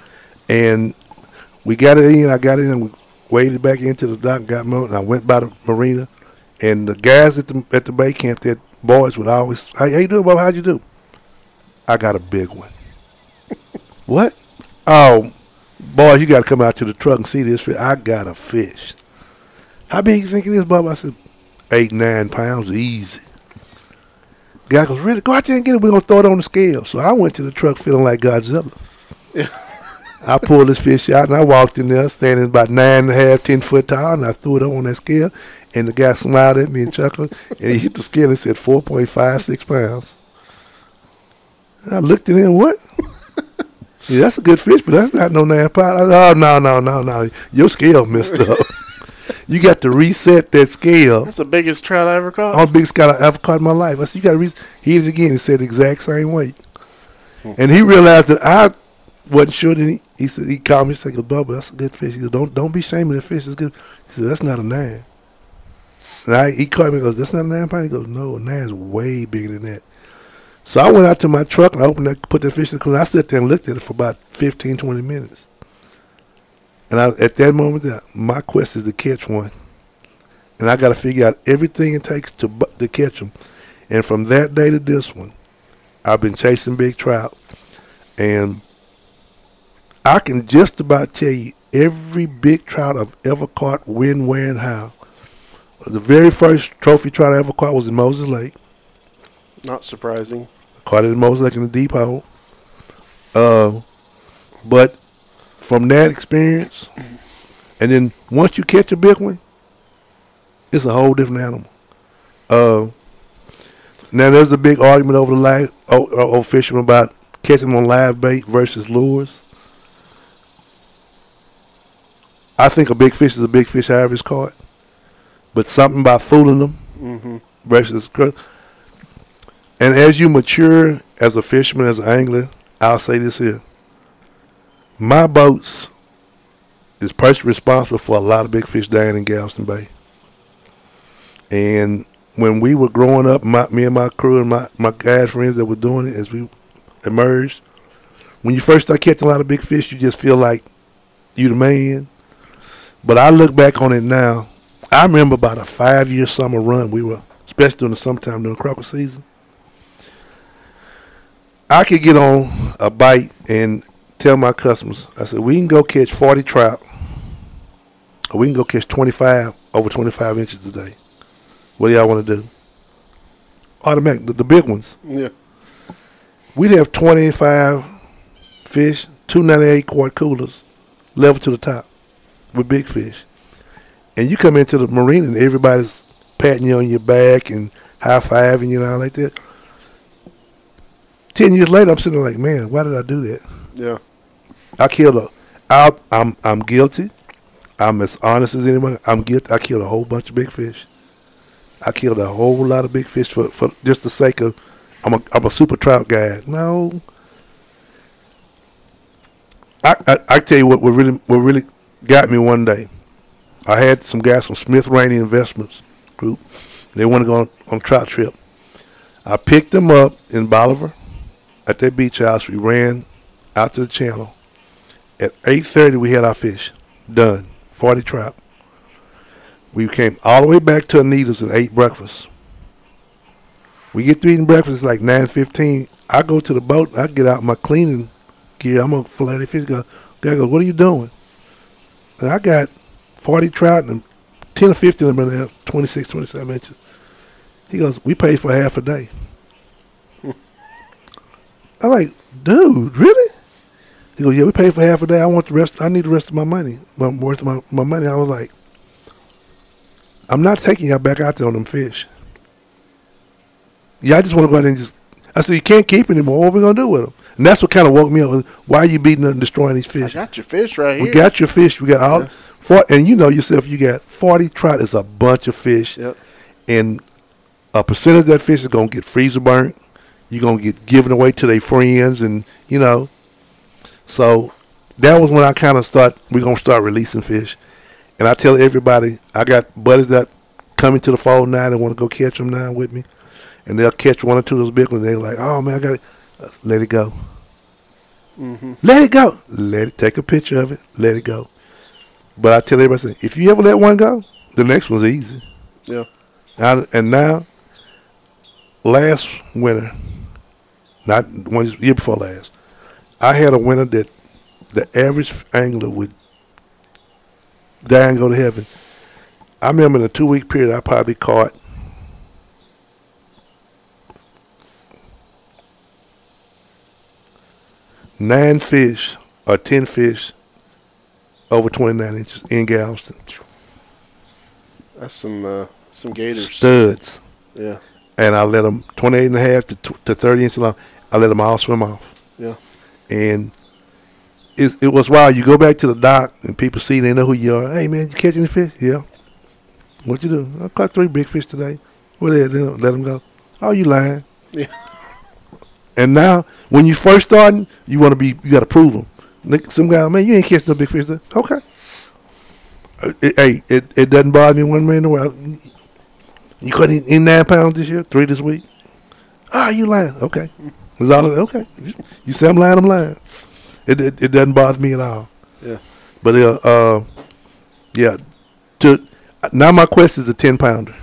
And we got it in. I got it in. And we waded back into the dock, got more, and I went by the marina, and the guys at the at the bay camp, that boys would always, "How, how you doing, Bob? How'd you do?" I got a big one. what? Oh, boy, you got to come out to the truck and see this fish. I got a fish. How big you think it is, Bob? I said, eight, nine pounds, easy. Guy goes, really? Go out there and get it. We're going to throw it on the scale. So I went to the truck feeling like Godzilla. Yeah. I pulled this fish out and I walked in there standing about nine and a half, ten foot tall, and I threw it on that scale. And the guy smiled at me and chuckled, and he hit the scale and said 4.56 pounds. I looked at him, what? See, that's a good fish, but that's not no nine pound. I said, oh, no, no, no, no. Your scale messed up. you got to reset that scale. That's the biggest trout I ever caught. All the biggest trout I ever caught in my life. I said, you got to reset. he hit it again. He said the exact same weight. Hmm. And he realized that I wasn't sure. That he, he said he called me. He said, "Bubba, that's a good fish." He goes, "Don't don't be shaming the fish. It's good." He said, "That's not a nine." And I, he called me. and goes, "That's not a nine pound." He goes, "No, a nine is way bigger than that." So I went out to my truck and I opened that, put the fish in the cooler. I sat there and looked at it for about 15, 20 minutes. And I, at that moment, my quest is to catch one and I got to figure out everything it takes to to catch them. And from that day to this one, I've been chasing big trout, and I can just about tell you every big trout I've ever caught, when, where, and how. The very first trophy trout I ever caught was in Moses Lake. Not surprising. caught it in Moses Lake in the deep hole. Uh, but from that experience, and then once you catch a big one, it's a whole different animal. Uh, now there's a big argument over the live over fishermen about catching on live bait versus lures. I think a big fish is a big fish however it's caught, but something about fooling them mm-hmm. versus. And as you mature as a fisherman, as an angler, I'll say this here: my boats is personally responsible for a lot of big fish dying in Galveston Bay. And when we were growing up, my, me and my crew and my, my guys friends that were doing it as we emerged, when you first start catching a lot of big fish, you just feel like you the man. But I look back on it now. I remember about a five year summer run we were, especially during the summertime during cracker season. I could get on a bite and tell my customers, I said, we can go catch 40 trout, or we can go catch 25 over 25 inches today. What do y'all want to do? Automatic, the, the big ones. Yeah. We'd have 25 fish, 298 quart coolers, level to the top with big fish. and you come into the marina and everybody's patting you on your back and high fiving you and all like that. Ten years later, I'm sitting there like, man, why did I do that? Yeah. I killed a. I, I'm I'm guilty. I'm as honest as anyone. I'm guilty. I killed a whole bunch of big fish. I killed a whole lot of big fish for, for just the sake of I'm a I'm a super trout guy. No. I, I I tell you what what really what really got me one day. I had some guys from Smith Rainey Investments Group. They want to go on, on a trout trip. I picked them up in Bolivar at their beach house. We ran out to the channel. At 8.30, we had our fish done, 40 trout. We came all the way back to Anita's and ate breakfast. We get to eating breakfast, it's like 9.15. I go to the boat, I get out my cleaning gear. I'm to fillet the fish. Go, guy goes, what are you doing? And I got 40 trout and 10 or 15 of them in there, 26, 27 inches. He goes, we paid for half a day. I'm like, dude, really? He goes, yeah, we paid for half a day. I want the rest. I need the rest of my money, my rest of my, my money. I was like, I'm not taking y'all back out there on them fish. Yeah, I just want to go out there and just. I said, you can't keep anymore. What are we gonna do with them? And that's what kind of woke me up. Why are you beating and destroying these fish? I got your fish right here. We got your fish. We got all. Yeah. For, and you know yourself, you got 40 trout It's a bunch of fish. Yep. And a percentage of that fish is going to get freezer burnt. You're going to get given away to their friends. And, you know, so that was when I kind of start, we're going to start releasing fish. And I tell everybody, I got buddies that come into the fall now and want to go catch them now with me. And they'll catch one or two of those big ones. They're like, oh, man, I got it. Uh, let it go. Let it go. Let it take a picture of it. Let it go. But I tell everybody, if you ever let one go, the next one's easy. Yeah. I, and now, last winter, not one year before last, I had a winter that the average angler would die and go to heaven. I remember in a two week period, I probably caught nine fish or ten fish over 29 inches in Galveston. That's some uh, some gators. Studs. Yeah. and I let them 28 and a half to, to 30 inches long. I let them all swim off. Yeah. And it, it was wild. You go back to the dock and people see, they know who you are. Hey, man, you catch any fish? Yeah. What you do? I caught three big fish today. Where they? They Let them go. Oh, you lying. Yeah. And now, when you first starting, you want to be, you got to prove them. Like, Some guy, man, you ain't catch no big fish. Today. Okay. Uh, it- hey, it, it doesn't bother me one minute in the world. You caught in, in nine pounds this year, three this week. Ah, you lying? Okay, That's all I- okay. You say I'm lying, I'm lying. It, it it doesn't bother me at all. Yeah. But uh, uh yeah. To now, my quest is a ten pounder.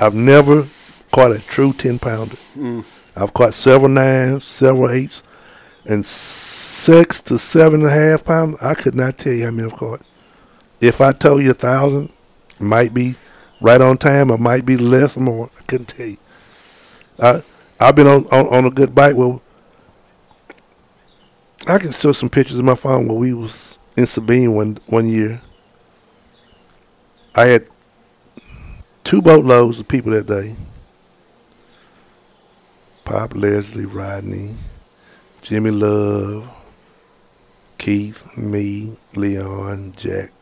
I've never caught a true ten pounder. Mm. I've caught several nines, several eights, and six to seven and a half pounds. I could not tell you how many I've caught. If I told you a thousand, it might be right on time, or might be less or more. I couldn't tell you. I I've been on, on, on a good bite. Well, I can show some pictures of my phone where we was in Sabine one one year. I had two boatloads of people that day. Pop Leslie, Rodney, Jimmy Love, Keith, me, Leon, Jack.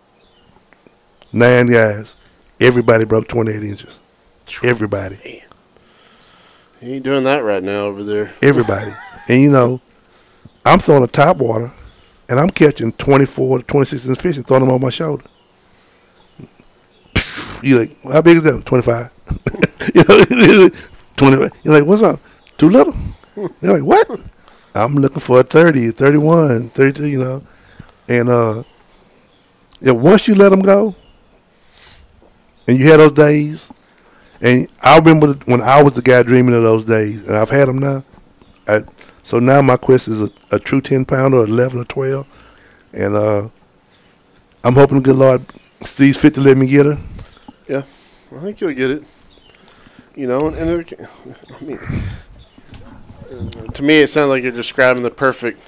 Nine guys. Everybody broke 28 inches. Everybody. He ain't doing that right now over there. Everybody. and you know, I'm throwing a top water and I'm catching 24 to 26 inch fish and throwing them on my shoulder. You're like, how big is that? 25. you know, 25. You're like, what's up? Too little. They're like, what? I'm looking for a 30, 31, 32, you know. And uh, yeah, once you let them go, and you had those days, and I remember when I was the guy dreaming of those days, and I've had them now. I, so now my quest is a, a true 10 pounder, 11 or 12. And uh, I'm hoping the good Lord sees fit to let me get her. Yeah. I think you'll get it. You know, and it, I mean, to me, it sounds like you're describing the perfect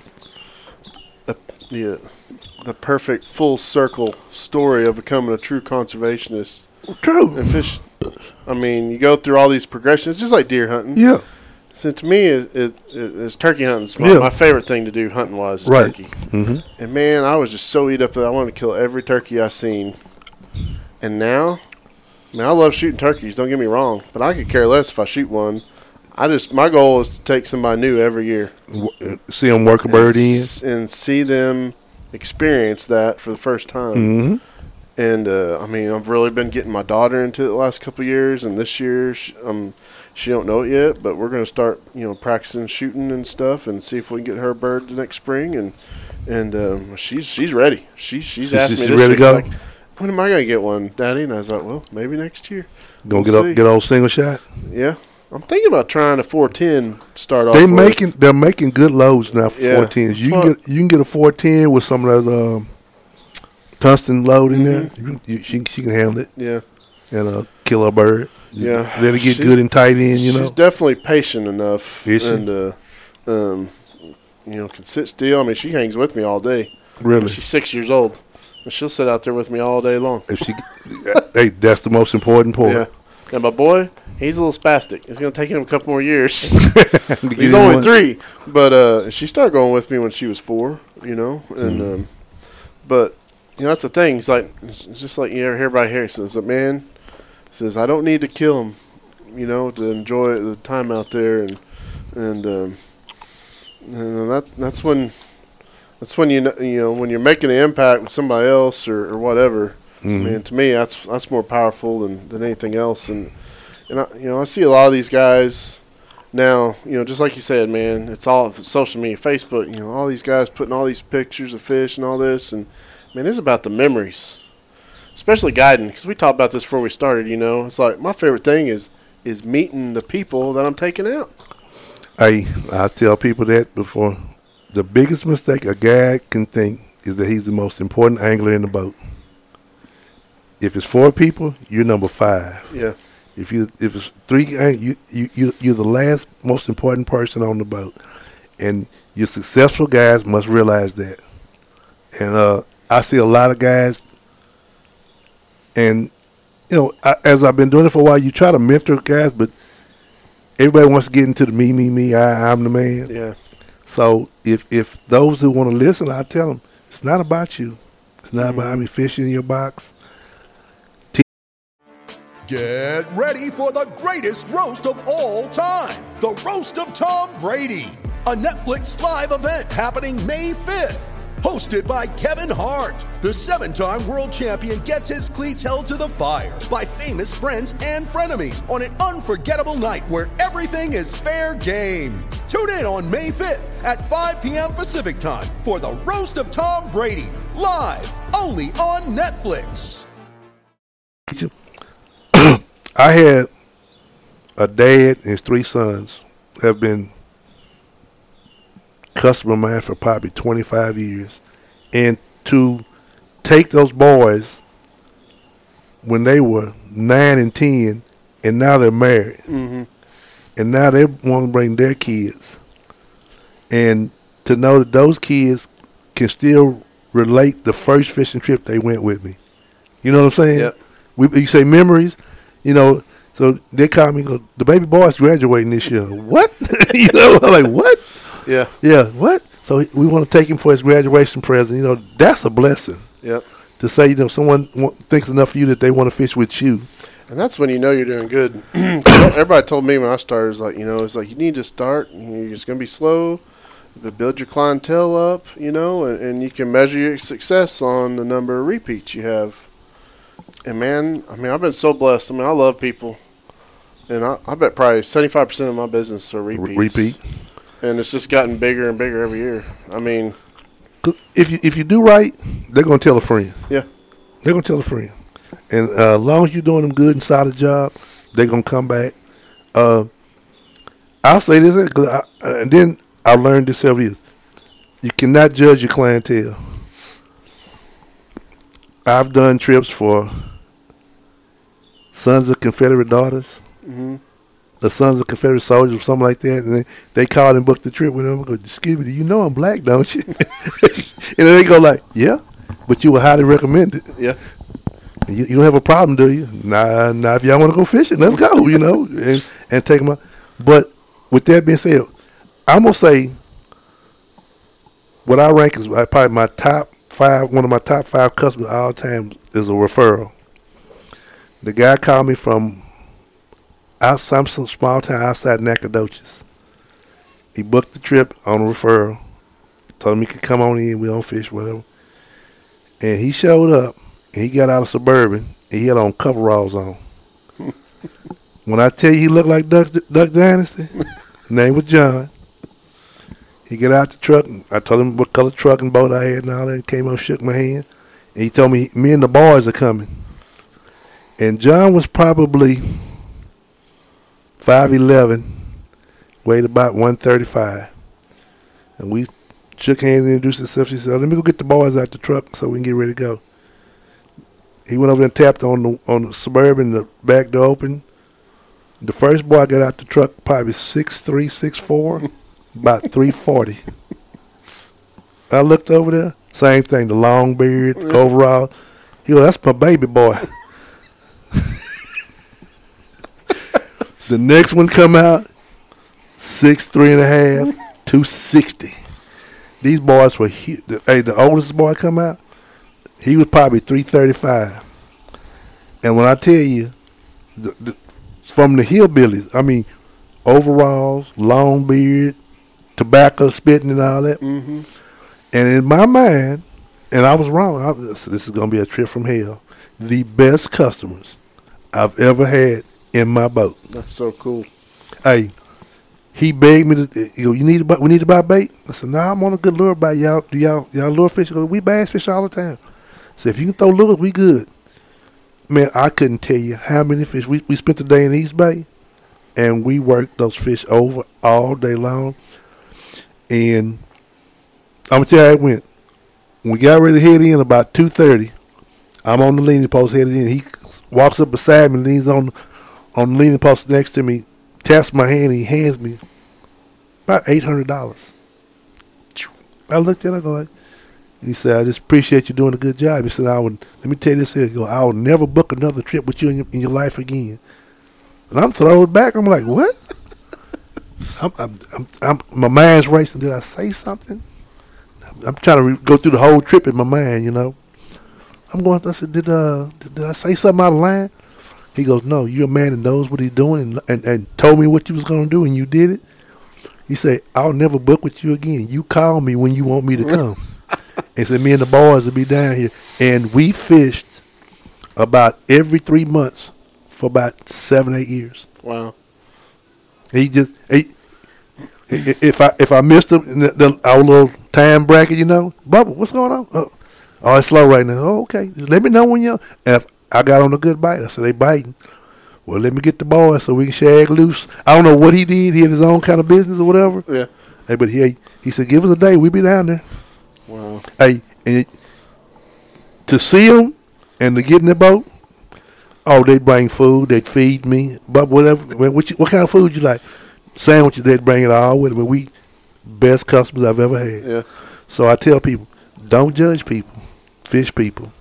the the, the perfect full circle story of becoming a true conservationist True. and fish. I mean, you go through all these progressions, just like deer hunting. Yeah. So to me, it, it, it's turkey hunting. My, Yeah. my favorite thing to do hunting wise is Right. turkey. hmm And man, I was just so eat up that I wanted to kill every turkey I seen. And now, I mean, I love shooting turkeys. Don't get me wrong, but I could care less if I shoot one. I just my goal is to take somebody new every year See them work a bird and, in. and see them experience that for the first time. hmm And uh, I mean, I've really been getting my daughter into it the last couple of years, and this year, she, um, she don't know it yet, but we're gonna start, you know, practicing shooting and stuff, and see if we can get her bird the next spring. And and um, she's she's ready. She she's She's- asked me this ready to go? like, when am I gonna get one, Daddy? And I was like, well, maybe next year. Gonna We'll get see. a, get old single shot. Yeah, I'm thinking about trying a 410 to start off. They with. making they're making good loads now for Yeah. 410s. You can get you can get a 410 with some of those. um, tungsten load in there. You, you, she she can handle it yeah. and uh, kill a bird. Yeah. let it get She's- good and tight in. You know, she's definitely patient enough, Is she? and uh, um, you know, can sit still. I mean, she hangs with me all day. really. She's six years old, and she'll sit out there with me all day long. If she, hey, that's the most important part. Yeah. And my boy, he's a little spastic. It's gonna take him a couple more years. He's only three, but uh, she started going with me when she was four. You know, and Mm-hmm. um, but you know that's the thing. He's like, it's just like you ever hear about here. He says, "A man says I don't need to kill him, you know, to enjoy the time out there." And and um, and that's that's when that's when you know, you know when you're making an impact with somebody else or, or whatever. Mhm. I mean, to me, that's that's more powerful than, than anything else. And and I, you know, I see a lot of these guys now. You know, just like you said, man, it's all social media, Facebook. You know, all these guys putting all these pictures of fish and all this, and man, it's about the memories, especially guiding. Because we talked about this before we started. You know, it's like my favorite thing is is meeting the people that I'm taking out. Hey, I tell people that before. The biggest mistake a guy can think is that he's the most important angler in the boat. If it's four people, you're number five. Yeah, If you if it's three, you you you you're the last most important person on the boat, and your successful guys must realize that. And uh, I see a lot of guys, and you know, I, as I've been doing it for a while, you try to mentor guys, but everybody wants to get into the me, me, me. I, I'm the man. yeah, So if if those who want to listen, I tell them it's not about you. It's not about me mm-hmm. many fish in your box. Get ready for the greatest roast of all time the Roast of Tom Brady, a Netflix live event happening May 5th. Hosted by Kevin Hart, the seven time world champion gets his cleats held to the fire by famous friends and frenemies on an unforgettable night where everything is fair game. Tune in on May 5th at 5 p.m. Pacific time for the Roast of Tom Brady, live only on Netflix. I had a dad and his three sons have been customer of mine for probably 25 years. And to take those boys when they were 9 and 10 and now they're married. Mhm. And now they want to bring their kids. And to know that those kids can still relate the first fishing trip they went with me. You know what I'm saying? Yep. We, you say memories, you know. So they call me, go, the baby boy's graduating this year. What? you know, I'm like, what? Yeah, Yeah, what? So we want to take him for his graduation present. You know, that's a blessing yep. to say, you know, someone thinks enough of you that they want to fish with you. And that's when you know you're doing good. Everybody told me when I started, is like, you know, it's like you need to start. You're just going to be slow, but build your clientele up, you know, and, and you can measure your success on the number of repeats you have. And man, I mean, I've been so blessed. I mean, I love people. And I, I bet probably 75% of my business are repeats. repeat. And it's just gotten bigger and bigger every year. I mean, If you if you do right, they're gonna tell a friend. yeah. They're gonna tell a friend, and uh, as long as you're doing them good inside the job, they're gonna come back. Uh, I'll say this, uh, 'cause I, and then I learned this every year. You cannot judge your clientele. I've done trips for sons of Confederate daughters, hmm the sons of Confederate soldiers, or something like that, and they, they called and booked the trip with them. I go, excuse me, do you know I'm black, don't you? and then they go like, yeah, but you would highly recommend it. Yeah. You, you don't have a problem, do you? Nah, nah. If y'all want to go fishing, let's go. You know, and and take them out. But with that being said, I'm gonna say what I rank is uh, probably my top five. One of my top five customers all time is a referral. The guy called me from outside some small town outside Nacogdoches. He booked the trip on a referral. Told him he could come on in. We on fish, whatever. And he showed up. And he got out of suburban. And he had on coveralls on. when I tell you he looked like Duck, Duck Dynasty, name was John. He got out the truck. And I told him what color truck and boat I had and all that. He came up, shook my hand. And he told me, me and the boys are coming. And John was probably 5'11", weighed about 135. And we shook hands and introduced himself. She said, let me go get the boys out the truck so we can get ready to go. He went over there and tapped on the on the suburban, the back door open. The first boy got out the truck probably six three, six four, about three forty. I looked over there, same thing, the long beard, overall. He goes, That's my baby boy. The next one come out, six three and a half, two sixty. These boys were hu- the, hey, the oldest boy come out, he was probably three thirty five. And when I tell you, the, the, from the hillbillies, I mean, overalls, long beard, tobacco spitting and all that. Mm-hmm. And in my mind, and I was wrong. I, this is going to be a trip from hell. The best customers I've ever had in my boat. That's so cool. Hey, he begged me to. You know, you need to buy, we need to buy bait. I said, No, nah, I'm on a good lure bite. Y'all, do y'all, y'all lure fish? Goes, we bass fish all the time. So if you can throw lures, we good. Man, I couldn't tell you how many fish we we spent the day in East Bay, and we worked those fish over all day long. And I'm gonna tell you how it went. When we got ready to head in about two thirty, I'm on the leaning post headed in. He walks up beside me, leans on on the leaning post next to me, taps my hand, and he hands me about eight hundred dollars. I looked at it, I go like, he said, "I just appreciate you doing a good job." He said, "I would let me tell you this here, go, I will never book another trip with you in your, in your life again." And I'm thrown back. I'm like, "What?" I'm, I'm, I'm, I'm, my mind's racing. Did I say something? I'm, I'm trying to re- go through the whole trip in my mind, you know. I'm going. I said, "Did uh, did, did I say something out of line?" He goes, "No, you're a man that knows what he's doing, and, and, and told me what you was gonna do, and you did it." He said, "I'll never book with you again. You call me when you want me to come." and said, "Me and the boys will be down here." And we fished about every three months for about seven, eight years. Wow. He just he, if I if I missed the, the, the our little time bracket, you know, Bubba, what's going on? Oh, oh, it's slow right now. Oh, okay. Let me know when you. If I got on a good bite, I said they biting. Well, let me get the boys so we can shag loose. I don't know what he did. He had his own kind of business or whatever. Yeah. Hey, but he he said, give us a day. We be down there. Wow. Hey, and it, to see them and to get in the boat, oh, they'd bring food, they'd feed me, but whatever. man, What, you, what kind of food you like? Sandwiches, they'd bring it all with them. We best customers I've ever had. Yeah. So I tell people, don't judge people, fish people.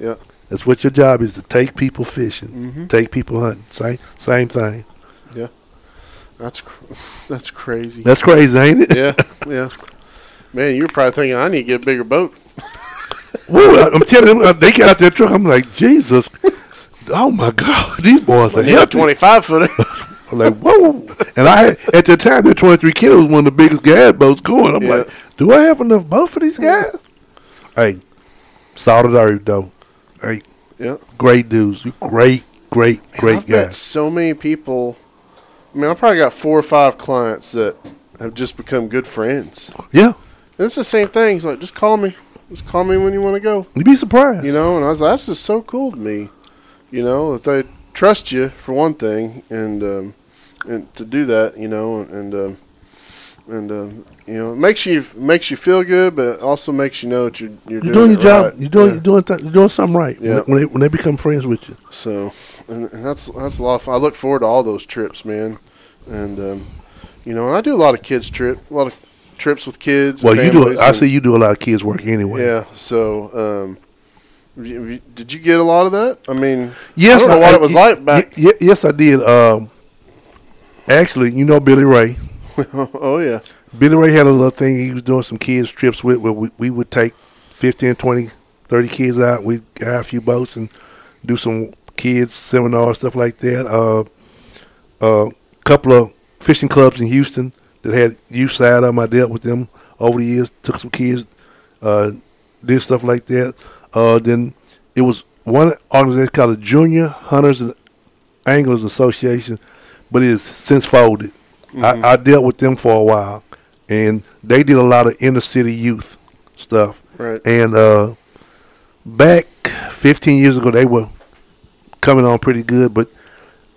Yeah. That's what your job is to take people fishing, Mhm. take people hunting. Same same thing. Yeah, that's cr- that's crazy. That's crazy, ain't it? yeah. Yeah. Man, you're probably thinking I need to get a bigger boat. Woo, I- I'm telling them, they get out their truck. I'm like, Jesus. Oh my God, these boys are need a 25 footer. I'm like, whoa. And I had, at the time, that 23 kilos was one of the biggest gas boats going. I'm Yeah. like, do I have enough boat for these guys? Hey, salted earth, though. Hey, yeah. great dudes. Great, great, great I've met guys. so many people. I mean, I probably got four or five clients that have just become good friends. Yeah, And it's the same thing. He's like, just call me. Just call me when you want to go. you'd be surprised. You know, and I was like, that's just so cool to me. You know, that they trust you for one thing, and um, and to do that, you know, and um, and um, you know, it makes you makes you feel good, but it also makes you know that you're you're, you're doing your job. right. You're doing Yeah. you're doing th- you're doing something right. Yeah. When they when they become friends with you. So, and, and that's that's a lot of fun. I look forward to all those trips, man. And um, you know, I do a lot of kids trip, a lot of trips with kids. Well, you do. I see you do a lot of kids work anyway. Yeah. So, um, did you get a lot of that? I mean, Yes, I don't know what it was like back. y- yes, I did. Um, actually, you know Billy Ray. oh yeah. Billy Ray had a little thing he was doing some kids trips with where we, we would take 15, 20, 30 kids out. We'd hire a few boats and do some kids seminars, stuff like that. A uh, uh, couple of fishing clubs in Houston that had youth side of them. I dealt with them over the years, took some kids, uh, did stuff like that. Uh, then it was one organization called the Junior Hunters and Anglers Association, but it has since folded. I, I dealt with them for a while, and they did a lot of inner city youth stuff. Right. And uh, back 15 years ago, they were coming on pretty good, but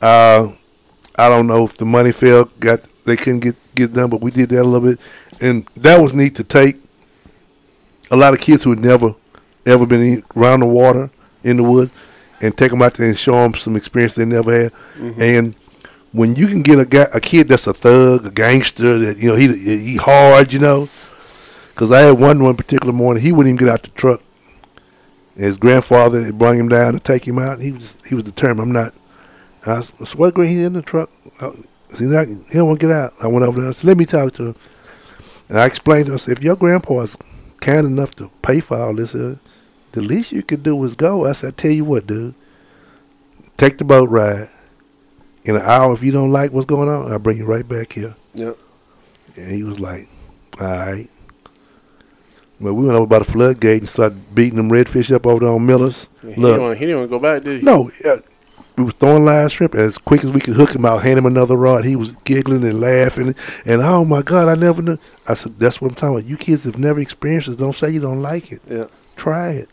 uh, I don't know if the money fell. Got they couldn't get get done, but we did that a little bit, and that was neat to take a lot of kids who had never ever been around the water in the woods and take them out there and show them some experience they never had. And when you can get a guy, a kid that's a thug, a gangster, that you know he he hard, you know. Because I had one one particular morning, he wouldn't even get out the truck. His grandfather had brought him down to take him out. He was he was determined. I'm not. I said, what grade he's in the truck? I, see, not, he don't want to get out. I went over there. I said, let me talk to him. And I explained to him, I said, if your grandpa's kind enough to pay for all this, uh, the least you could do is go. I said, I tell you what, dude. Take the boat ride. In an hour, if you don't like what's going on, I'll bring you right back here. Yep. And he was like, all right. Well, we went over by the floodgate and started beating them redfish up over there on Miller's. He Look, didn't, want, he didn't want to go back, did he? no, uh, we were throwing live shrimp as quick as we could hook him out, hand him another rod. He was giggling and laughing, and oh my God, I never knew. I said, that's what I'm talking about. You kids have never experienced this. Don't say you don't like it. Yeah. Try it.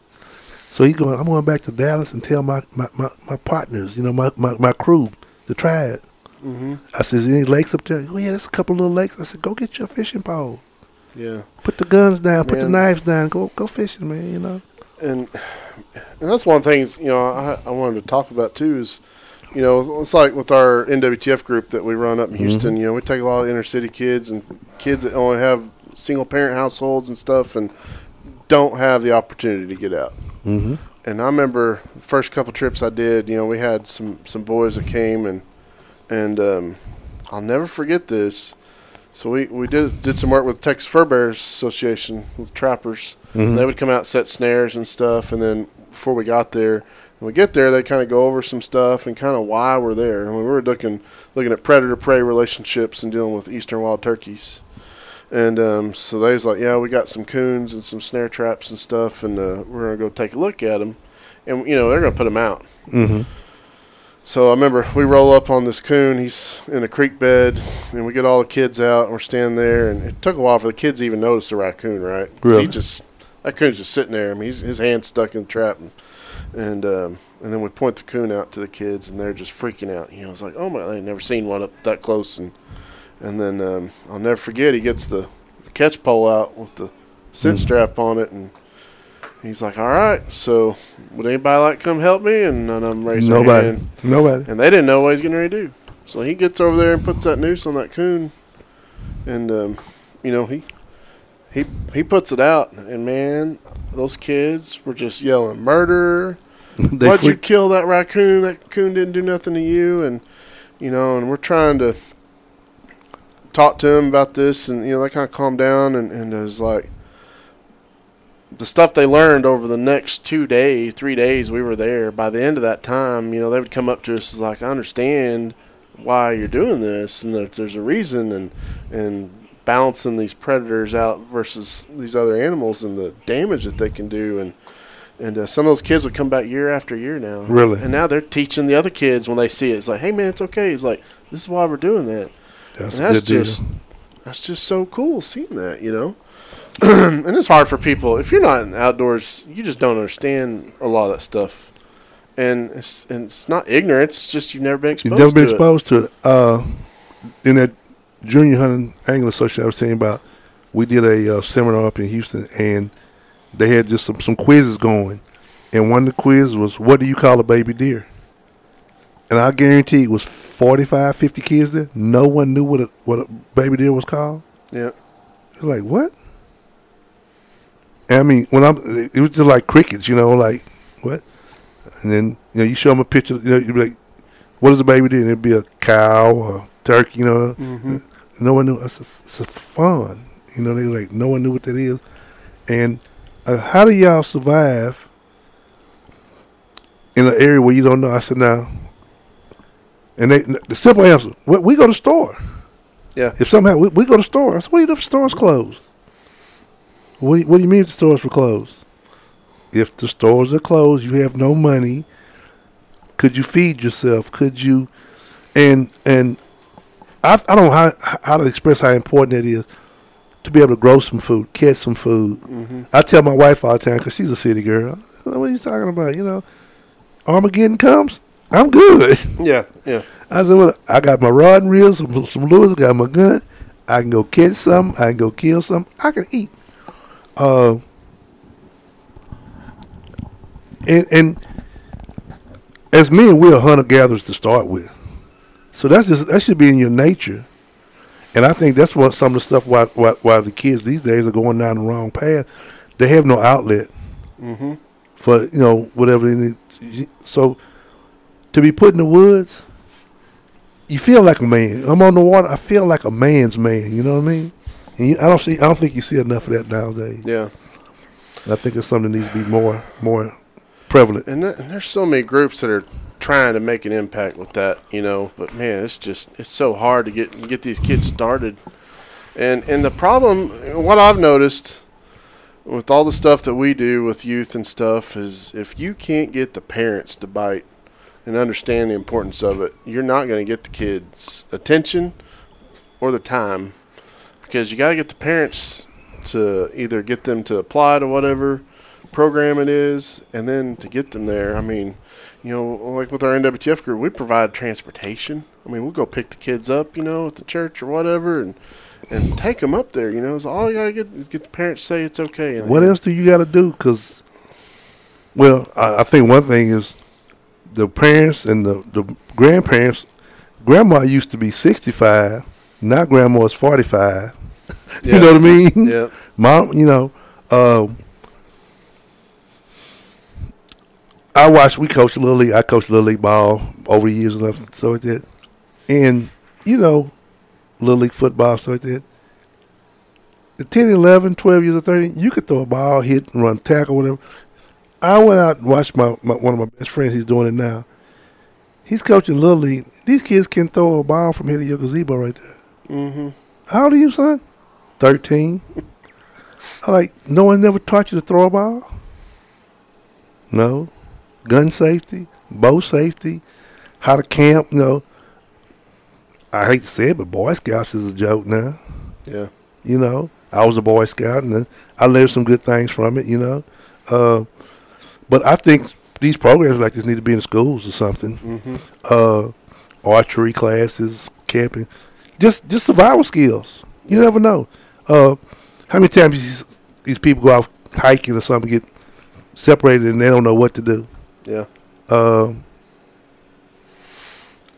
So he's going. I'm going back to Dallas and tell my my, my, my partners, you know, my, my, my crew to try it. Mm-hmm. I said, is there any lakes up there? Oh yeah, there's a couple little lakes. I said, go get your fishing pole. Yeah. Put the guns down. Put the knives down. Go go fishing, man. You know. and and that's one of the things you know I, I wanted to talk about too is you know it's like with our NWTF group that we run up in Houston. You know we take a lot of inner city kids and kids that only have single parent households and stuff and don't have the opportunity to get out. Mm-hmm. And I remember the first couple trips I did. You know we had some some boys that came and and um, I'll never forget this. So we, we did did some work with Texas Fur Bears Association with trappers. They would come out set snares and stuff, and then before we got there, when we get there, they kind of go over some stuff and kind of why we're there. And we were looking looking at predator prey relationships and dealing with eastern wild turkeys. And um, so they was like, yeah, we got some coons and some snare traps and stuff, and uh, we're gonna go take a look at them. And you know they're gonna put them out. Mm-hmm. So I remember we roll up on this coon. He's in a creek bed, and we get all the kids out, and we're standing there. And it took a while for the kids to even notice the raccoon, right? Really? He just that coon's just sitting there. I mean, he's, his hand stuck in the trap, and and, um, and then we point the coon out to the kids, and they're just freaking out. You know, it's like, oh my, they've never seen one up that close, and and then um, I'll never forget. He gets the catch pole out with the scent strap on it, and he's like, all right, so would anybody like to come help me? And none of them raised their Nobody. hand. Nobody. And they didn't know what he's getting ready to do. So he gets over there and puts that noose on that coon, and um, you know he he he puts it out, and man, those kids were just yelling murder. Why'd you kill that raccoon? That coon didn't do nothing to you, and you know, and we're trying to talk to him about this, and you know, they kind of calmed down, and and it was like the stuff they learned over the next two days, three days we were there. By the end of that time, you know, they would come up to us as like, I understand why you're doing this, and that there's a reason, and and balancing these predators out versus these other animals and the damage that they can do, and and uh, some of those kids would come back year after year now. Really? and now they're teaching the other kids when they see it. It's like, hey man, it's okay. It's like this is why we're doing that. That's, And that's good deal. just that's just so cool seeing that, you know. and it's hard for people if you're not in the outdoors, you just don't understand a lot of that stuff. And it's and it's not ignorance; it's just you've never been exposed. You've never been to exposed to it. Uh, in that junior hunting angler association I was saying about, we did a uh, seminar up in Houston, and they had just some, some quizzes going, and one of the quizzes was, "What do you call a baby deer?" And I guarantee it was 45, 50 kids there. No one knew what a what a baby deer was called. Yeah, They're like, what? And I mean, when I'm, it was just like crickets, you know, like what? And then you know, you show them a picture, you know, you'd be like, what is a baby do? And it'd be a cow or turkey, you know. Mm-hmm. No one knew. It's, it's a fawn. You know, they were like, no one knew what that is. And uh, how do y'all survive in an area where you don't know? I said, now. And they, the simple answer, we, we go to store. Yeah. If somehow we, we go to store, I said, what do you do if the store's closed? What do you, what do you mean if the stores were closed? If the stores are closed, you have no money. Could you feed yourself? Could you, and and I I don't know how how to express how important it is to be able to grow some food, catch some food. Mm-hmm. I tell my wife all the time because she's a city girl. What are you talking about? You know, Armageddon comes, I'm good. Yeah. Yeah. I said, well, I got my rod and reel, some, some lures, I got my gun. I can go catch some. I can go kill some. I can eat. Uh, and, and as men, we're hunter gatherers to start with. So that's just that should be in your nature. And I think that's what some of the stuff why, why why the kids these days are going down the wrong path. They have no outlet Mm-hmm. for you know whatever they need. So to be put in the woods, you feel like a man. I'm on the water. I feel like a man's man. You know what I mean? And you, I don't see. I don't think you see enough of that nowadays. Yeah. I think it's something that needs to be more more prevalent. And, and there's so many groups that are trying to make an impact with that, you know. But man, it's just it's so hard to get get these kids started. And and the problem, what I've noticed with all the stuff that we do with youth and stuff is if you can't get the parents to bite and understand the importance of it, you're not going to get the kids' attention or the time because you got to get the parents to either get them to apply to whatever program it is, and then to get them there. I mean, you know, like with our NWTF group, we provide transportation. I mean, we'll go pick the kids up, you know, at the church or whatever, and and take them up there. You know, so all you gotta get is get the parents to say it's okay. What else do you got to do? Because, well, I, I think one thing is the parents and the, the grandparents. Grandma used to be 65. Now grandma is 45. Yeah. You know what I mean? Yeah. Mom, you know, um, I watched. We coached little league. I coached little league ball over the years and stuff, stuff like that. And you know, little league football stuff like that. At 10, 11, 12 years or 13, you could throw a ball, hit, and run, tackle, whatever. I went out and watched my, my one of my best friends. He's doing it now. He's coaching little league. These kids can throw a ball from here to your gazebo right there. Mm-hmm. How old are you, son? Thirteen. I like. No one never taught you to throw a ball. No, gun safety, bow safety, how to camp. You know, I hate to say it, but Boy Scouts is a joke now. Yeah. You know, I was a Boy Scout, and I learned some good things from it. You know, uh, but I think these programs like this need to be in schools or something. Mm-hmm. Uh, archery classes, camping, just just survival skills. You never know. Uh, how many times these, these people go out hiking or something, get separated, and they don't know what to do. Yeah. Um,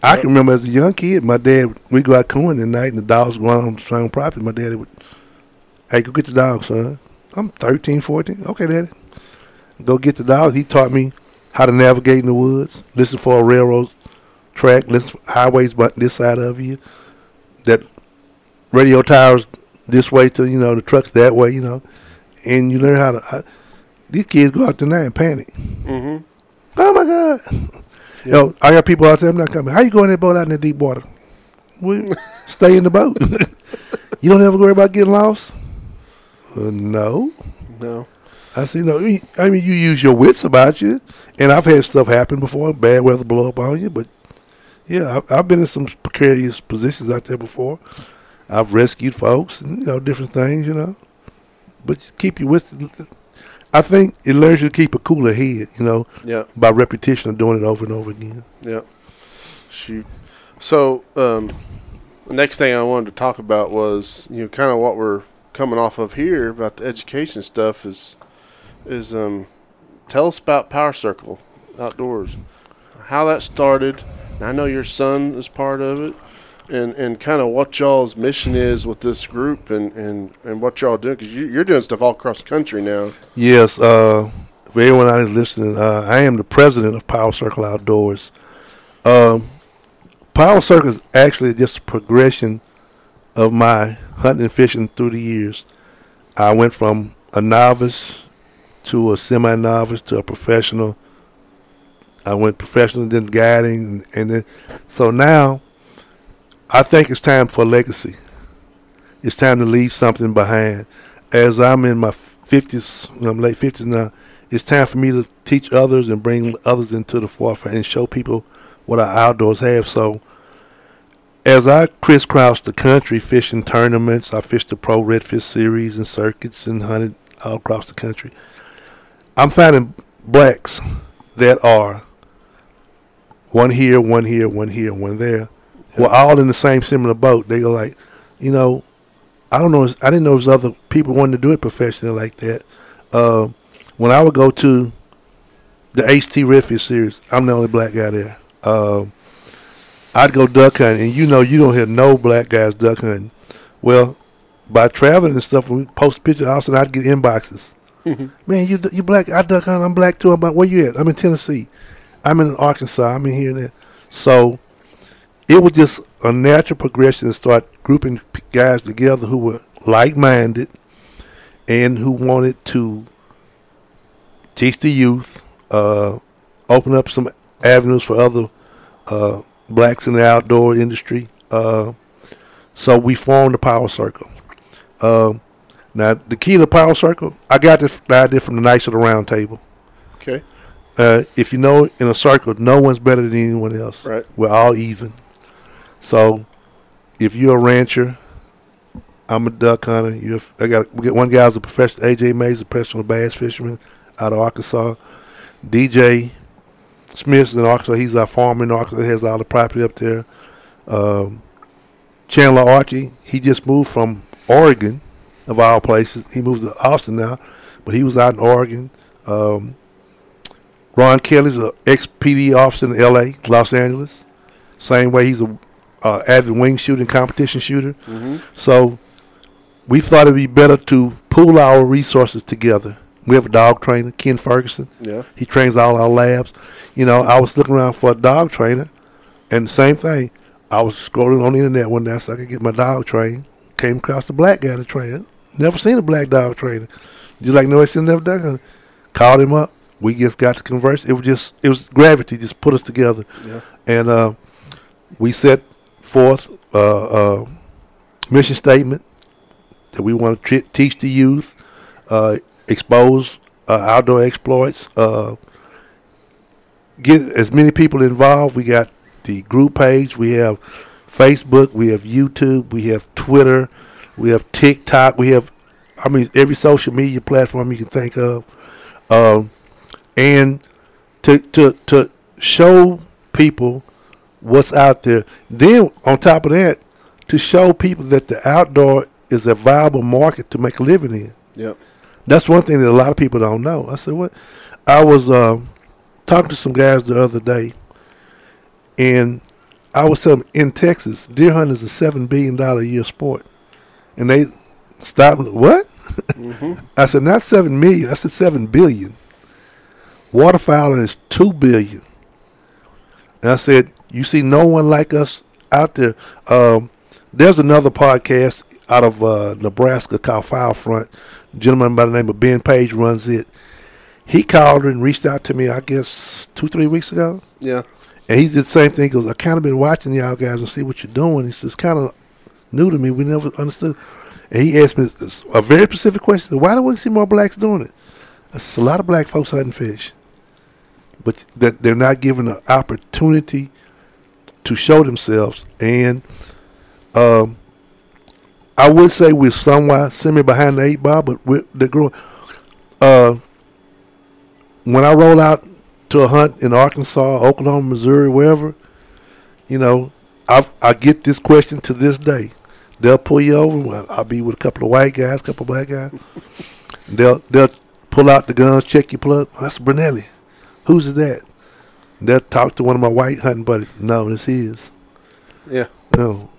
I can remember as a young kid, my dad, we go out cooling at night and the dogs go on some property. My daddy would, hey, go get the dog, son. I'm 13, 14. Okay, daddy. Go get the dog. He taught me how to navigate in the woods, listen for a railroad track, listen for highways but this side of you, that radio towers this way to, you know, the trucks that way, you know. And you learn how to, how, these kids go out there now and panic. Mm-hmm. Oh my God. You know, I got people out there, I'm not coming. How you going in that boat out in the deep water? We stay in the boat. you don't ever worry about getting lost? Uh, no. No. I said, no. I mean, you use your wits about you. And I've had stuff happen before, bad weather blow up on you. But yeah, I've, I've been in some precarious positions out there before. I've rescued folks and, you know, different things, you know. But you keep your wits. I think it learns you to keep a cooler head, you know, Yeah. by repetition of doing it over and over again. Yeah. Shoot. So, um, the next thing I wanted to talk about was, you know, kind of what we're coming off of here about the education stuff is, is, um, tell us about Power Circle Outdoors, how that started. I know your son is part of it. and, and kind of what y'all's mission is with this group and, and, and what y'all doing because you, you're doing stuff all across the country now. Yes, uh, for everyone out there listening, uh, I am the president of Power Circle Outdoors. Um, Power Circle is actually just a progression of my hunting and fishing through the years. I went from a novice to a semi-novice to a professional. I went professional, then guiding, and then so now I think it's time for legacy. It's time to leave something behind. As I'm in my fifties, I'm late fifties now. It's time for me to teach others and bring others into the forefront and show people what our outdoors have. So, as I crisscross the country fishing tournaments, I fished the Pro Redfish Series and circuits and hunted all across the country. I'm finding blacks that are one here, one here, one here, one there. We're all in the same similar boat. They go like, you know, I don't know. I didn't know there's other people wanting to do it professionally like that. Uh, when I would go to the HT Redfish series, I'm the only black guy there. Uh, I'd go duck hunting, and you know you don't hear no black guys duck hunting. Well, by traveling and stuff, when we post pictures, also I'd get inboxes. Man, you you black? I duck hunt. I'm black too. I'm like, where you at? I'm in Tennessee. I'm in Arkansas. I'm in here and there. So it was just a natural progression to start grouping guys together who were like-minded and who wanted to teach the youth, uh, open up some avenues for other uh, blacks in the outdoor industry. Uh, so we formed the Power Circle. Um, now, the key to the Power Circle, I got this idea from the Knights of the Round Table. Okay. Uh, if you know, in a circle, no one's better than anyone else. Right. We're all even. So, if you're a rancher, I'm a duck hunter. You, I got we got one guy's a professional. AJ Mays, a professional bass fisherman out of Arkansas. DJ Smith's in Arkansas. He's our farmer in Arkansas. He has all the property up there. Um, Chandler Archie. He just moved from Oregon, of all places. He moved to Austin now, but he was out in Oregon. Um, Ron Kelly's an ex PD officer in L.A., Los Angeles. Same way, he's a uh, avid wing shooting competition shooter. So we thought it'd be better to pool our resources together. We have a dog trainer, Ken Ferguson. Yeah. He trains all our labs. You know, I was looking around for a dog trainer, and the same thing. I was scrolling on the internet one day so I could get my dog trained. Came across the black guy to train. Never seen a black dog trainer. Just like nobody seen never done. it. Called him up. We just got to converse. It was just it was gravity just put us together. Yeah. And uh, we set forth uh, uh, mission statement that we want to teach the youth, uh, expose uh, outdoor exploits, uh, get as many people involved. We got the group page, we have Facebook, we have YouTube, we have Twitter, we have TikTok, we have, I mean, every social media platform you can think of, um, and to to to show people what's out there. Then on top of that, to show people that the outdoor is a viable market to make a living in. Yep. That's one thing that a lot of people don't know. I said, what? I was um, talking to some guys the other day, and I was telling them in Texas, deer hunting is a seven billion dollar a year sport, and they stopped. What? I said not seven million. I said seven billion. Waterfowling is two billion. And I said, you see no one like us out there. Um, there's another podcast out of uh, Nebraska called File Front. A gentleman by the name of Ben Page runs it. He called and reached out to me, I guess, two, three weeks ago. Yeah. And he did the same thing. He goes, I kind of been watching y'all guys and see what you're doing. He says, kind of new to me. We never understood. And he asked me a very specific question. Why don't we see more blacks doing it? I said, a lot of black folks hunting fish. But that they're not given an opportunity to show themselves. And um, I would say we're somewhat semi behind the eight ball, but we're, they're growing. Uh, when I roll out to a hunt in Arkansas, Oklahoma, Missouri, wherever, you know, I I get this question to this day. They'll pull you over. I'll be with a couple of white guys, a couple of black guys. they'll they'll pull out the guns, check your plug. That's Benelli. Who's that? They'll talk to one of my white hunting buddies. No, this is. Yeah. Know,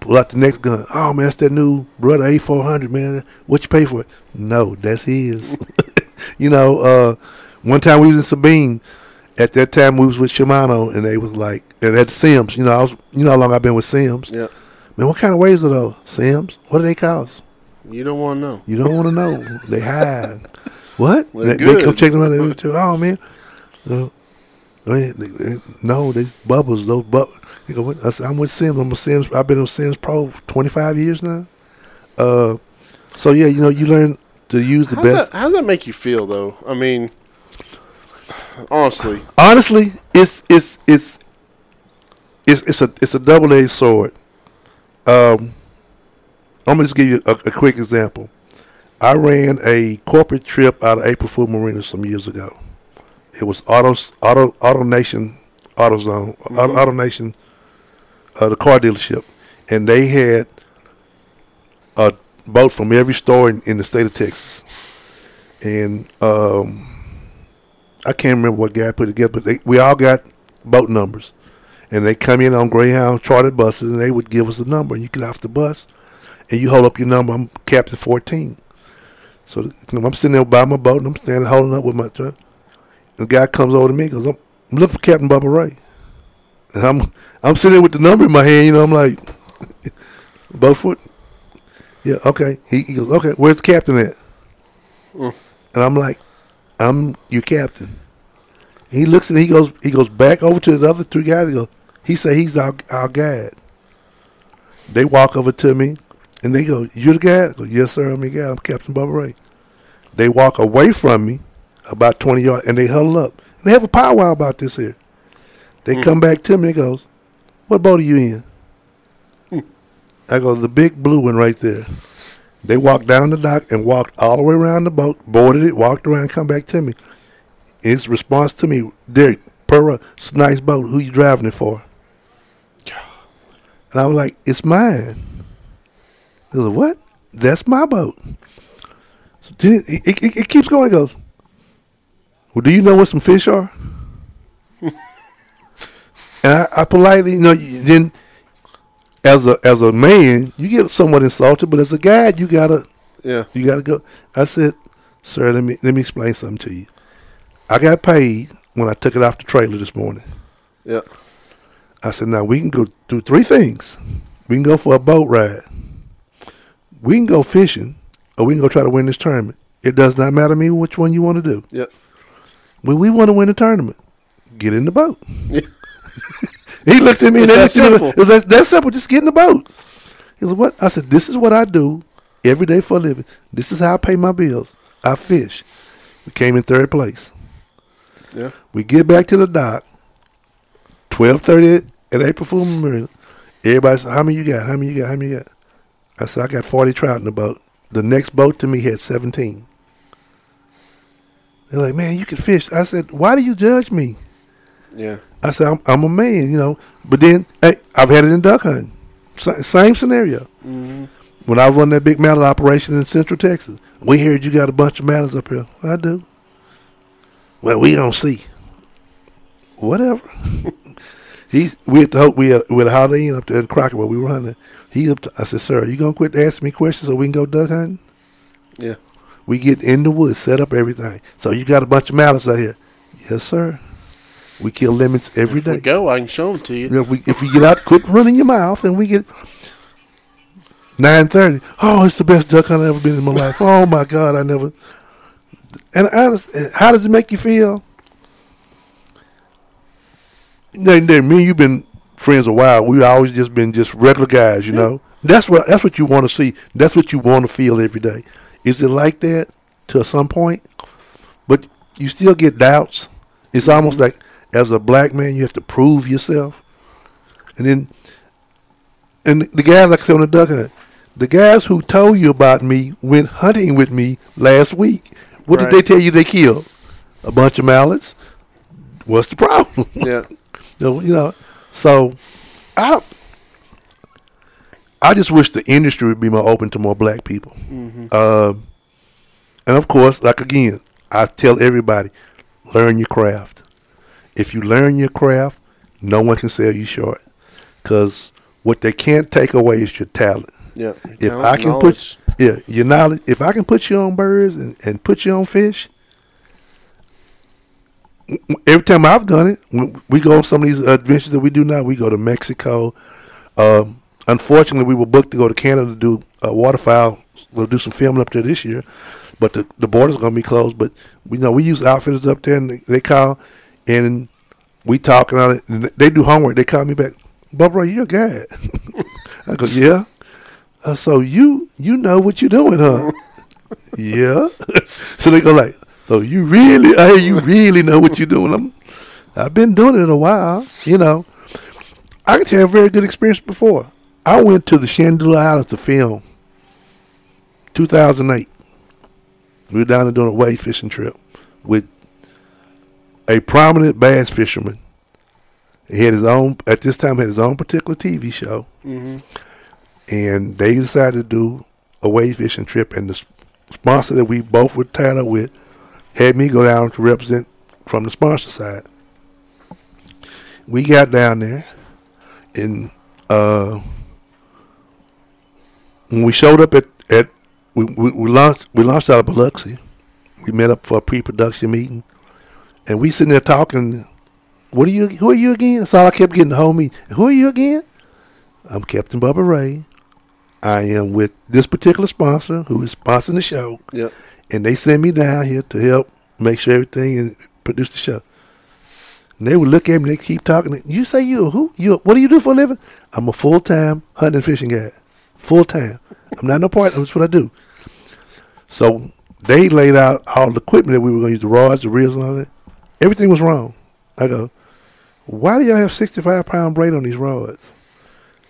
pull out the next gun. Oh man, that's that new Beretta A four hundred man. What you pay for it? No, that's his. you know, uh, one time we was in Sabine. At that time we was with Shimano and they was like and at Simms, you know, I was you know how long I've been with Simms. Yeah. Man, what kind of waves are those? Simms? What do they cost? You don't want to know. You don't want to know. they hide. What? They, they come check them out. They too. Oh man. Uh, I mean, they, they, no, they bubbles. Those bubbles. They go, what? I said, I'm with Simms. I'm a Simms. I've been with Simms Pro 25 years now. Uh, so yeah, you know, you learn to use the How's best. that, how does that make you feel, though? I mean, honestly, Honestly, it's it's it's it's it's a it's a double edged sword. Um, I'm gonna just give you a, a quick example. I ran a corporate trip out of April Fool Marina some years ago. It was Auto Auto Auto Nation AutoZone Auto, Auto Nation, uh, the car dealership, and they had a boat from every store in, in the state of Texas, and um, I can't remember what guy put it together, but they, we all got boat numbers. And they come in on Greyhound chartered buses and they would give us a number. And you get off the bus and you hold up your number. I'm Captain 14. So you know, I'm sitting there by my boat and I'm standing holding up with my truck. The guy comes over to me and goes, I'm, I'm looking for Captain Bubba Ray. And I'm I'm sitting there with the number in my hand, you know, I'm like, Beaufort? Yeah, okay. He, he goes, okay, where's the captain at? And I'm like, I'm your captain. He looks and he goes he goes back over to the other three guys. He goes, he say he's our our guide. They walk over to me and they go, You're the guy? I go, yes, sir, I'm the guy. I'm Captain Bubba Ray. They walk away from me about twenty yards and they huddle up. And they have a powwow about this here. They hmm. come back to me and goes, What boat are you in? Hmm. I go, the big blue one right there. They walked down the dock and walked all the way around the boat, boarded it, walked around, come back to me. His response to me, Derek, Perra, it's a nice boat. Who you driving it for? And I was like, it's mine. He was like, what? That's my boat. So then it, it, it, it keeps going. It goes, well, do you know what some fish are? and I, I politely, you know, then as a as a man, you get somewhat insulted, but as a guy, you gotta yeah. you gotta go. I said, sir, let me let me explain something to you. I got paid when I took it off the trailer this morning. Yeah. I said, now we can go do three things. We can go for a boat ride. We can go fishing, or we can go try to win this tournament. It does not matter to me which one you want to do. Yeah. But we want to win the tournament. Get in the boat. Yeah. he looked at me It's and that simple. It was that, that simple. Just get in the boat. He said, "What?" I said, "This is what I do every day for a living. This is how I pay my bills. I fish." We came in third place. Yeah. We get back to the dock. Twelve thirty at April Fool Marina. Everybody said, "How many you got? How many you got? How many you got?" I said, "I got forty trout in the boat." The next boat to me had seventeen. They're like, "Man, you can fish." I said, "Why do you judge me?" Yeah. I said, I'm, I'm a man, you know. But then, hey, I've had it in duck hunting. Sa- Same scenario. Mm-hmm. When I run that big mallard operation in Central Texas, we heard you got a bunch of mallards up here. I do. Well, we don't see. Whatever. he, we at the hope we had, we had a Holiday Inn up there in Crockett where we were hunting. He up to, I said, sir, you gonna quit asking me questions so we can go duck hunting? Yeah. We get in the woods, set up everything. So you got a bunch of mallards out here. Yes, sir. We kill lemons every If day. we go, I can show them to you. If we if we get out, quit running your mouth, and we get nine thirty. Oh, it's the best duck hunt I've ever been in my life. Oh my God, I never. And honest, and how does it make you feel? Then, then me and you've been friends a while. We always just been just regular guys, you know. That's what that's what you want to see. That's what you want to feel every day. Is it like that to some point? But you still get doubts. It's mm-hmm. almost like as a black man, you have to prove yourself. And then, and the guys, like I said on the duck hunt, the guys who told you about me went hunting with me last week. What Right. did they tell you they killed? A bunch of mallards. What's the problem? Yeah. So, you know, so I. I just wish the industry would be more open to more black people. Um, and of course, like again, I tell everybody, learn your craft. If you learn your craft, no one can sell you short. Because What they can't take away is your talent. Yeah. If Talent, I can knowledge. put yeah your knowledge, if I can put you on birds and, and put you on fish, every time I've done it, when we go on some of these adventures that we do now. We go to Mexico. Um, unfortunately, we were booked to go to Canada to do uh, waterfowl. We'll do some filming up there this year, but the the border's going to be closed. But we know we use outfitters up there, and they, they call and we talking on it. And they do homework. They call me back, Bubba, you're a guy. I go, yeah. Uh, so you you know what you're doing, huh? yeah. so they go like, so you really, hey, you really know what you're doing. I'm, I've been doing it a while, you know. I can tell you a very good experience before. I went to the Chandeleur Islands to film. 2008. We were down there doing a wade fishing trip with a prominent bass fisherman. He had his own at this time had his own particular TV show, mm-hmm. and they decided to do a wade fishing trip. And the sponsor that we both were tied up with had me go down to represent from the sponsor side. We got down there, and uh, when we showed up at at we, we, we launched we launched out of Biloxi. We met up for a pre-production meeting, and we sitting there talking. What are you? Who are you again? That's all I kept getting, homie. Who are you again? I'm Captain Bubba Ray. I am with this particular sponsor who is sponsoring the show, Yep. And they sent me down here to help make sure everything and produce the show. And they would look at me, they keep talking. You say you who? You what do you do for a living? I'm a full time hunting and fishing guy. Full time. I'm not no part. That's what I do. So they laid out all the equipment that we were going to use, the rods, the reels, and all that. Everything was wrong. I go, why do y'all have 65 pound braid on these rods?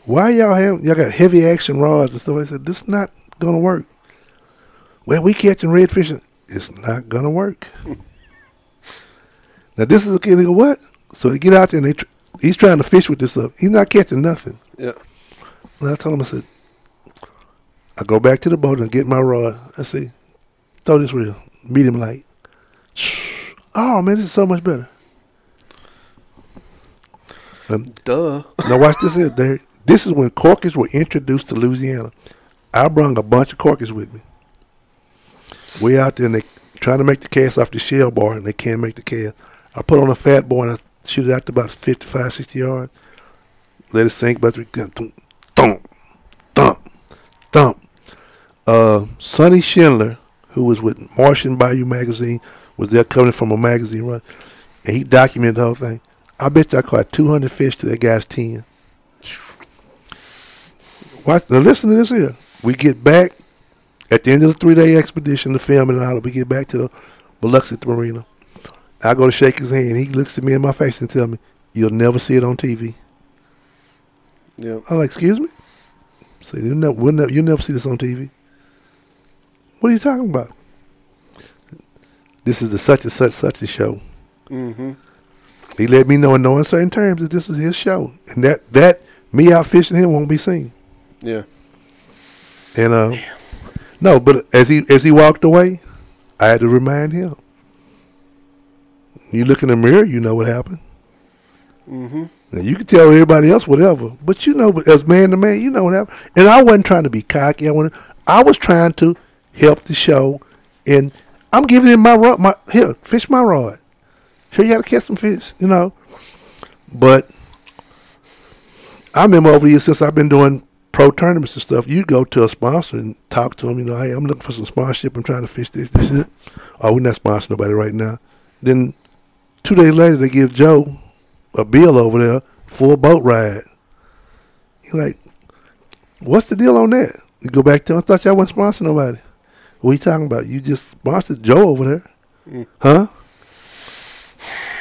Why y'all have y'all got heavy action rods and stuff? I said, this is not gonna work. Well, we catching redfish. It's not gonna work. now this is a kid. They go, what? So they get out there and they tr- he's trying to fish with this stuff. He's not catching nothing. Yeah. And I told him, I said, I go back to the boat and get my rod. I say, throw this reel, medium light. Oh man, this is so much better. And Duh. now watch this here, Derek. This is when corkers were introduced to Louisiana. I brung a bunch of corkers with me. We out there and they trying to make the cast off the shell bar and they can't make the cast. I put on a fat board and I shoot it out to about 55, 60 yards. Let it sink, but thump, thump, thump, thump. Uh, Sonny Schindler, who was with Martian Bayou magazine, was there coming from a magazine run, and he documented the whole thing. I bet you I caught 200 fish to that guy's 10. Watch, now listen to this here. We get back at the end of the three day expedition, the filming and all that. We get back to the Biloxi Marina. I go to shake his hand. He looks at me in my face and tell me, "You'll never see it on TV." Yeah. I'm like, "Excuse me." Say, "You never, we'll never, you'll never see this on TV." What are you talking about? This is the such and such such a show. Mm-hmm. He let me know in no uncertain terms that this is his show, and that that me out fishing him won't be seen. Yeah. And uh, no, but as he as he walked away, I had to remind him. You look in the mirror, you know what happened. Mm-hmm. Now you can tell everybody else whatever, but you know, as man to man, you know what happened. And I wasn't trying to be cocky. I wanted, I was trying to help the show, and I'm giving him my rod. My here, fish my rod. Show you how to catch some fish, you know. But I remember over the years since I've been doing pro tournaments and stuff, you go to a sponsor and talk to them. You know, hey, I'm looking for some sponsorship. I'm trying to fish this, this, this. Oh, we're not sponsoring nobody right now. Then two days later, they give Joe a bill over there for a boat ride. You're like, what's the deal on that? You go back to him, I thought y'all wasn't sponsoring nobody. What are you talking about? You just sponsored Joe over there. Mm. Huh?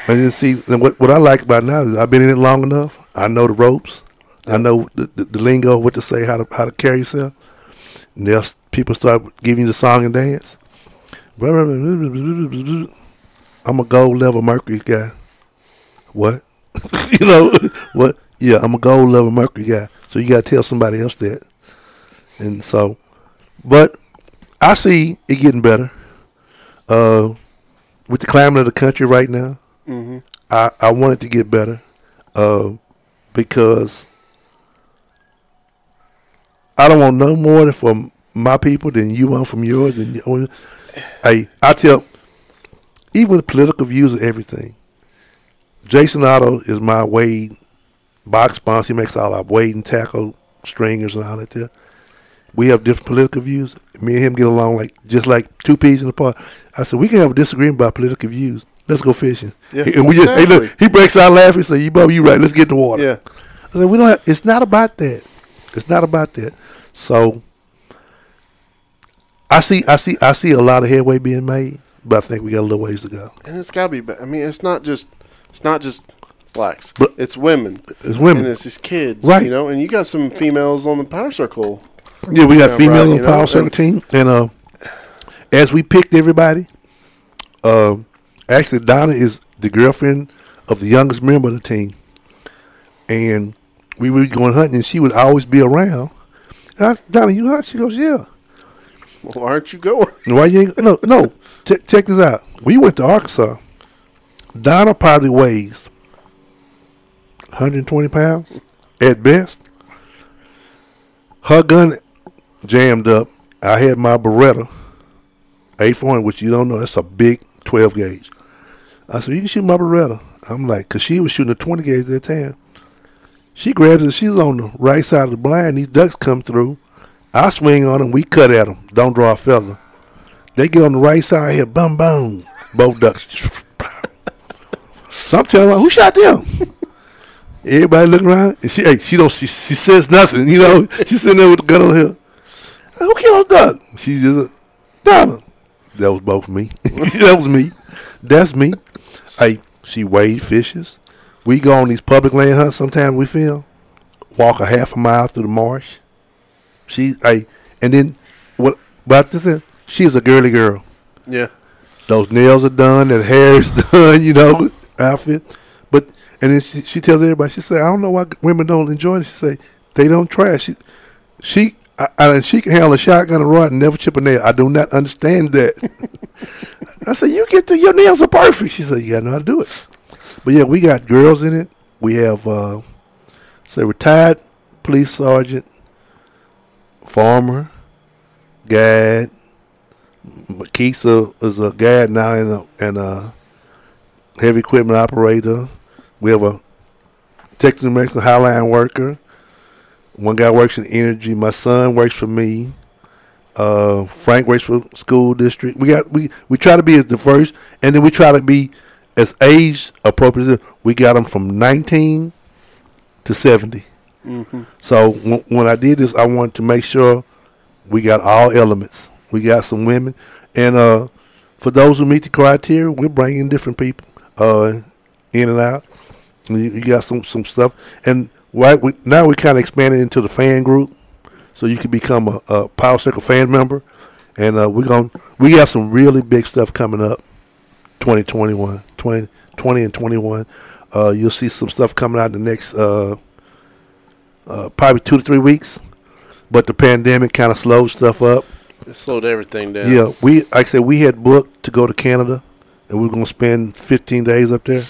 And then see, and what, what I like about now is I've been in it long enough. I know the ropes. I know the, the, the lingo, what to say, how to how to carry yourself. And there's people start giving you the song and dance. I'm a gold level Mercury guy. What? you know what? Yeah, I'm a gold level Mercury guy. So you got to tell somebody else that. And so, but I see it getting better. Uh, with the climate of the country right now, Mm-hmm. I, I want it to get better uh, because I don't want no more from my people than you want from yours. And you, hey, I tell, even the political views of everything. Jason Otto is my weight box sponsor. He makes all our weight and tackle stringers and all that there. We have different political views. Me and him get along like just like two peas in a pod. I said we can have a disagreement about political views. Let's go fishing. Yeah, and we just, hey, look, he breaks out laughing. And say, "You, Bob, you right. Let's get in the water." Yeah. I said, "We don't. Have, it's not about that. It's not about that." So, I see, I see, I see a lot of headway being made, but I think we got a little ways to go. And it's got to be. I mean, it's not just. It's not just blacks. But- it's women. It's women. And it's these kids. Right. You know, and you got some females on the power circle. Yeah, we got Yeah, females right, on the know, power and- circle team, and uh, as we picked everybody, uh, actually Donna is the girlfriend of the youngest member of the team, and we were going hunting, and she would always be around. And I said, Donna, you hunt? She goes, Yeah. Well, why aren't you going? Why you ain't, no no? Ch- check this out. We went to Arkansas. Donna probably weighs 120 pounds at best. Her gun jammed up. I had my Beretta A4, which you don't know, that's a big 12 gauge. I said, You can shoot my Beretta. I'm like, because she was shooting a 20 gauge at the time. She grabs it, she's on the right side of the blind. These ducks come through. I swing on them, we cut at them. Don't draw a feather. They get on the right side here, boom, boom. Both ducks. so I'm telling her, who shot them? Everybody looking around, and she, hey, she don't, she, she says nothing, you know. She's sitting there with the gun on her. Who killed Duck? She just, Donna. That was both me. that was me. That's me. Hey, she weighed fishes. We go on these public land hunts. Sometimes we film. Walk a half a mile through the marsh. She, hey, and then what about this? is, She's a girly girl. Yeah. Those nails are done. That hair is done. You know, outfit. But and then she, she tells everybody. She say, I don't know why women don't enjoy it. She say they don't try. it." She she I, I, she can handle a shotgun and rod and never chip a nail. I do not understand that. I said, you get to your nails are perfect. She said, you gotta know how to do it. But yeah, we got girls in it. We have uh, say retired police sergeant, farmer, guide. Keisa is a guide now and a, and a heavy equipment operator. We have a technical Mexican highline worker. One guy works in energy. My son works for me. Uh, Frank works for school district. We got we we try to be as diverse, and then we try to be as age appropriate. We got them from 19 to 70. So w- when I did this, I wanted to make sure we got all elements. We got some women, and uh, for those who meet the criteria, we're bringing different people uh, in and out. You, you got some some stuff, and right we, now we kind of expanded into the fan group, so you can become a, a Power Circle fan member, and uh, we're going we got some really big stuff coming up. 2021, 20, 20 and 21. Uh, you'll see some stuff coming out in the next uh, uh, probably two to three weeks. But the pandemic kind of slowed stuff up. It slowed everything down. Yeah, we like I said we had booked to go to Canada, and we were gonna spend 15 days up there,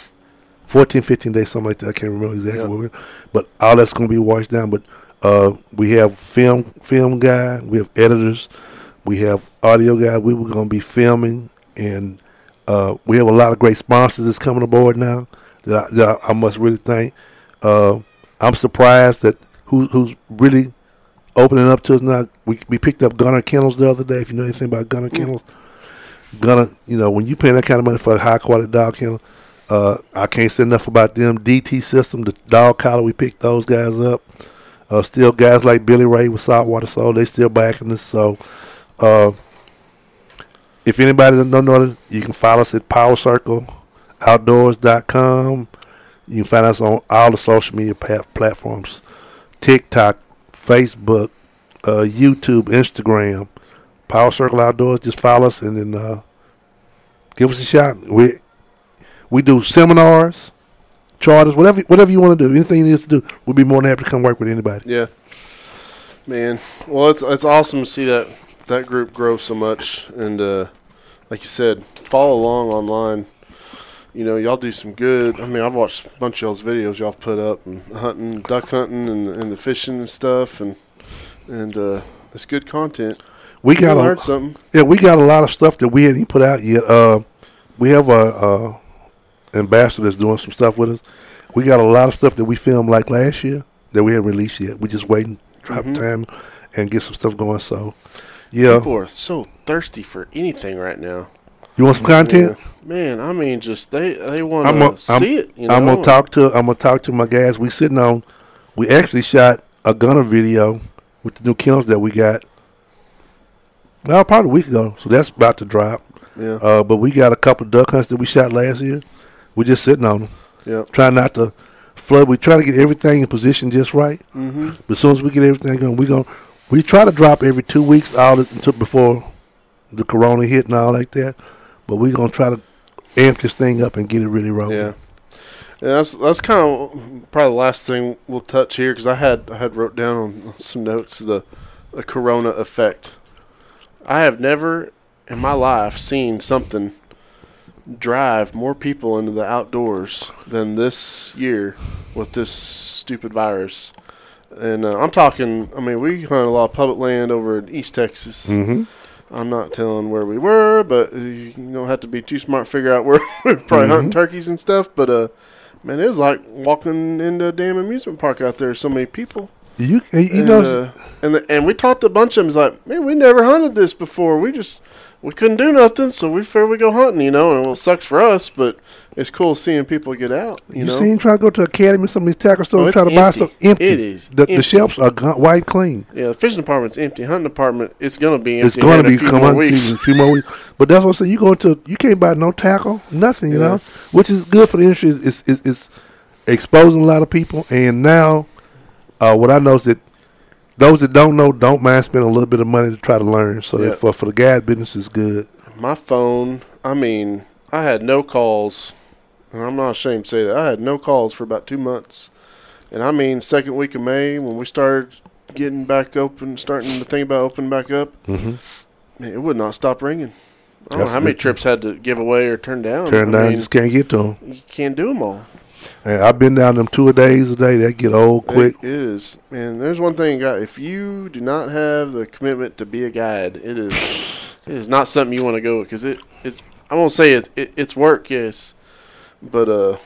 14, 15 days, something like that. I can't remember exactly Yeah. what we. But all that's gonna be washed down. But uh, we have film film guy, we have editors, we have audio guy. We were gonna be filming, and uh, we have a lot of great sponsors that's coming aboard now. That I, that I must really thank. Uh, I'm surprised that who, who's really opening up to us now. We we picked up Gunner Kennels the other day. If you know anything about Gunner Kennels, Gunner, you know when you pay that kind of money for a high quality dog kennel, uh, I can't say enough about them. DT System, the dog collar, we picked those guys up. Uh, still guys like Billy Ray with Saltwater Soul, they still backing us. So, uh, if anybody don't know you can follow us at PowerCircleOutdoors.com. You can find us on all the social media platforms TikTok, Facebook, uh, YouTube, Instagram. Power Circle Outdoors. Just follow us and then uh, give us a shot. We we do seminars, charters, whatever whatever you want to do. Anything you need to do, we'll be more than happy to come work with anybody. Yeah. Man, well, it's it's awesome to see that that group grow so much, and uh, like you said, follow along online. You know, y'all do some good. I mean, I've watched a bunch of y'all's videos y'all put up and hunting, duck hunting, and and the fishing and stuff, and and uh, it's good content. We got learned a, something. yeah, we got a lot of stuff that we hadn't put out yet. Uh, we have a, a ambassador that's doing some stuff with us. We got a lot of stuff that we filmed like last year that we haven't released yet. We're just waiting, drop Mm-hmm. time, and get some stuff going. So, yeah, People are so thirsty for anything right now. you want some content? Yeah. Man, I mean, just they they want to gonna see it. You know? I'm gonna talk to I'm gonna talk to my guys. We sitting on. We actually shot a gunner video with the new kills that we got. Now, probably a week ago, so that's about to drop. Yeah, Uh, but we got a couple duck hunts that we shot last year. We're just sitting on them, yeah. trying not to flood. We try to get everything in position just right. Mm-hmm. But as soon as we get everything going, we're going we try to drop every two weeks out until before the corona hit and all like that. But we're gonna try to amp this thing up and get it really rolling. Yeah. And that's that's kind of probably the last thing we'll touch here because I had I had wrote down some notes the the corona effect. I have never in my life seen something drive more people into the outdoors than this year with this stupid virus. And uh, I'm talking. I mean, we hunt a lot of public land over in East Texas. Mm-hmm. I'm not telling where we were, but you don't have to be too smart to figure out where we're probably hunting turkeys and stuff. But uh, man, it was like walking into a damn amusement park out there. So many people. You you and, know uh, and the, and we talked to a bunch of them. It's like, man, we never hunted this before. We just we couldn't do nothing, so we figured we go hunting. You know, and well, it sucks for us, but it's cool seeing people get out. You, You, know, seen try to go to Academy, some of these tackle Oh, stores, it's try to buy some empty. It is The, the shelves are gone, white clean. yeah, the fishing department's empty. Hunting department, it's gonna be empty. It's going to in be a few come more on weeks. season, a few more weeks. But that's what I say. You go to you can't buy no tackle, nothing. You Yeah. know, which is good for the industry. It's, it's, it's exposing a lot of people. And now, uh, what I know is that those that don't know don't mind spending a little bit of money to try to learn. So that for for the guys, business is good. my phone i mean i had no calls and i'm not ashamed to say that i had no calls for about two months and i mean second week of may when we started getting back open starting to think about opening back up Mhm. man, it would not stop ringing i don't know how many trips had to give away or turn down Turn I down, mean, just can't get to them. you can't do them all And I've been down them two a days a day. That get old quick. It- is man there's one thing guy if you do not have the commitment to be a guide it is it is not something you want to go because it it's i won't say it, it it's work yes but uh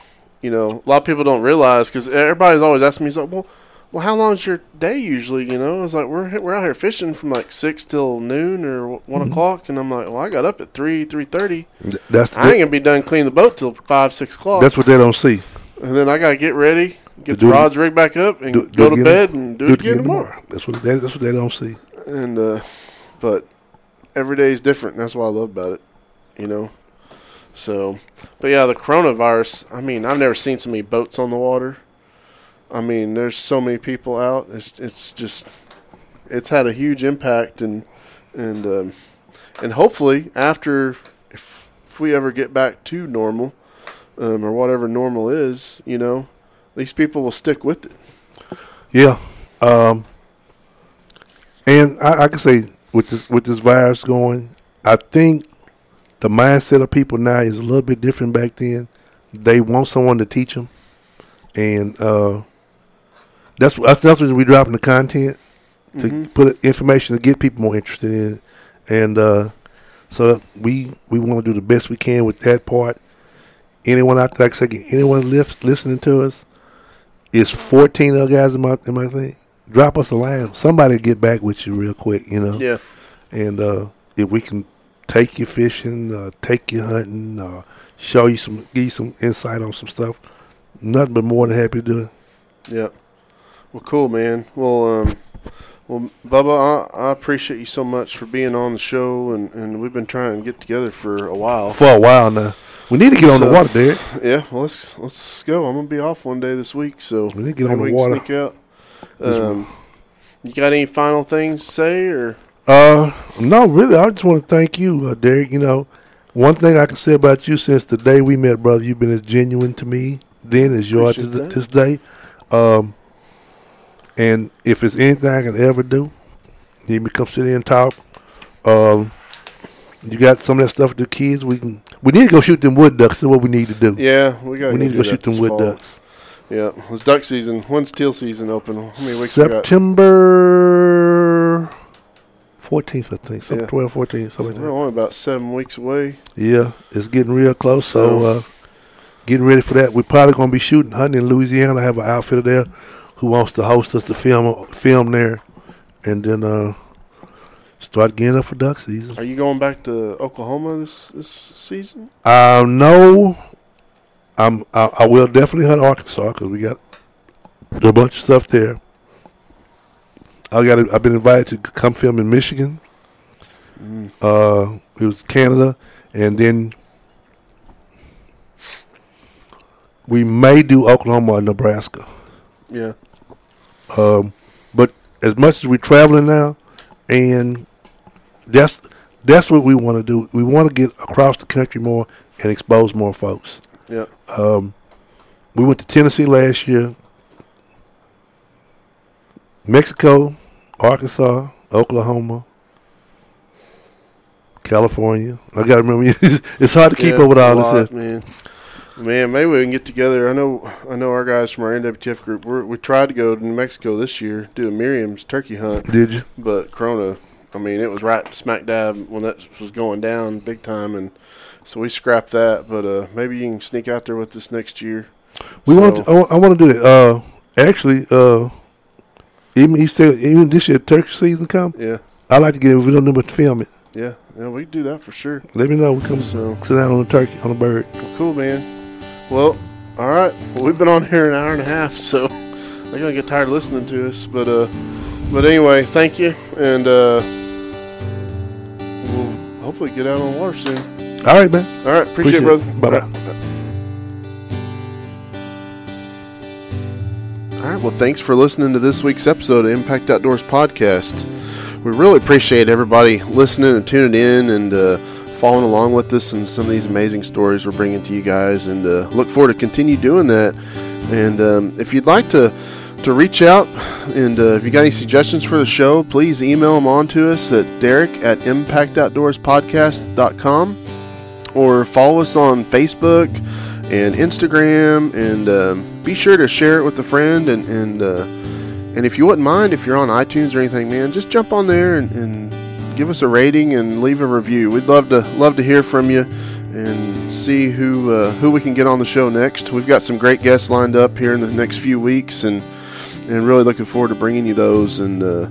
you know a lot of people don't realize because everybody's always asking me like well well how long's your day usually you know it's like we're we're out here fishing from like six till noon or one Mm-hmm. o'clock and i'm like well i got up at three three thirty That's i ain't gonna be done cleaning the boat till five six o'clock that's what they don't see. And then i gotta get ready get Do the rods rigged back up and Do- do go to again- bed and do, it again tomorrow That's what they, that's what they don't see. and uh, but every day is different. That's what I love about it, you know. So, but yeah, the coronavirus. I mean, I've never seen so many boats on the water. I mean, there's so many people out. It's it's just it's had a huge impact, and and um, and hopefully after if if we ever get back to normal, um, or whatever normal is, you know, these people will stick with it. Yeah. Um, and I, I can say with this with this virus going, I think the mindset of people now is a little bit different back then. They want someone to teach them, and uh, that's that's that's what we dropping the content to put information to get people more interested in it, and uh, so we we want to do the best we can with that part. Anyone out there, like I said, anyone lif- listening to us, is 14 other guys in my in my thing. Drop us a line. Somebody get back with you real quick, you know. Yeah, And uh, if we can take you fishing, uh, take you hunting, uh, show you some, give you some insight on some stuff, nothing but more than happy to do it. Yeah. Well, cool, man. Well, um, well, Bubba, I, I appreciate you so much for being on the show, and, and we've been trying to get together for a while. For a while now, we need to get on the water, Derek. Yeah, well, let's let's go. I'm gonna be off one day this week, so We need to get on the we water. Sneak out. Um, you got any final things to say, or Uh, no, really, I just want to thank you, uh, Derek. You know, one thing I can say about you since the day we met, brother, you've been as genuine to me then as you are to that. this day. Um, and if it's anything I can ever do, need me to come sit in and talk. Um, you got some of that stuff with the kids. We can. We need to go shoot them wood ducks. That's what we need to do. yeah, we got. we need to go shoot them wood ducks. Yeah, it's duck season. When's teal season open? How many weeks we? September 14th, I think. Some Yeah. 12, 14, something like We're that. only about seven weeks away. Yeah, it's getting real close. So, uh, getting ready for that. We're probably going to be shooting, hunting in Louisiana. I have an outfitter there who wants to host us to film film there. And then uh, start getting up for duck season. Are you going back to Oklahoma this this season? Uh, no, I'm, I, I will definitely hunt Arkansas because we got a bunch of stuff there. I got. I've been invited to come film in Michigan. Uh, it was Canada, and then we may do Oklahoma or Nebraska. Yeah. Um, but as much as we're traveling now, and that's that's what we want to do. We want to get across the country more and expose more folks. Yeah. Um, we went to Tennessee last year, Mexico, Arkansas, Oklahoma, California. I got to remember, it's hard to keep Yeah, up with all lot, this. man. Man, maybe we can get together. I know, I know our guys from our NWTF group. We're, we tried to go to New Mexico this year, do a Merriam's turkey hunt, Did you? but Corona. I mean, it was right smack dab when that was going down big time, and so we scrapped that. But uh, maybe you can sneak out there with us next year. We want. To, I, want, to do it. Uh, actually, uh, even even this year turkey season come. Yeah, I like to get if we don't know to film it. yeah, yeah. We can do that for sure. Let me know. We come So- sit down on a turkey on a bird. Well, cool, man. Well, all right. Well, we've been on here an hour and a half, so they're gonna get tired of listening to us. But uh, but anyway, thank you, and uh, hopefully get out on the water soon. All right, man. All right, appreciate, Appreciate it, brother. Bye-bye. All right. Well, thanks for listening to this week's episode of Impact Outdoors podcast. We really appreciate everybody listening and tuning in and uh, following along with us and some of these amazing stories we're bringing to you guys. And uh, look forward to continue doing that. And um, if you'd like to to reach out and uh, if you got any suggestions for the show, please email them on to us at Derek at ImpactOutdoorsPodcast.com or follow us on Facebook and Instagram, and um, be sure to share it with a friend. And and uh, and if you wouldn't mind, if you're on iTunes or anything, man, just jump on there and, and give us a rating and leave a review. We'd love to love to hear from you and see who uh, who we can get on the show next. We've got some great guests lined up here in the next few weeks, and and really looking forward to bringing you those. And uh,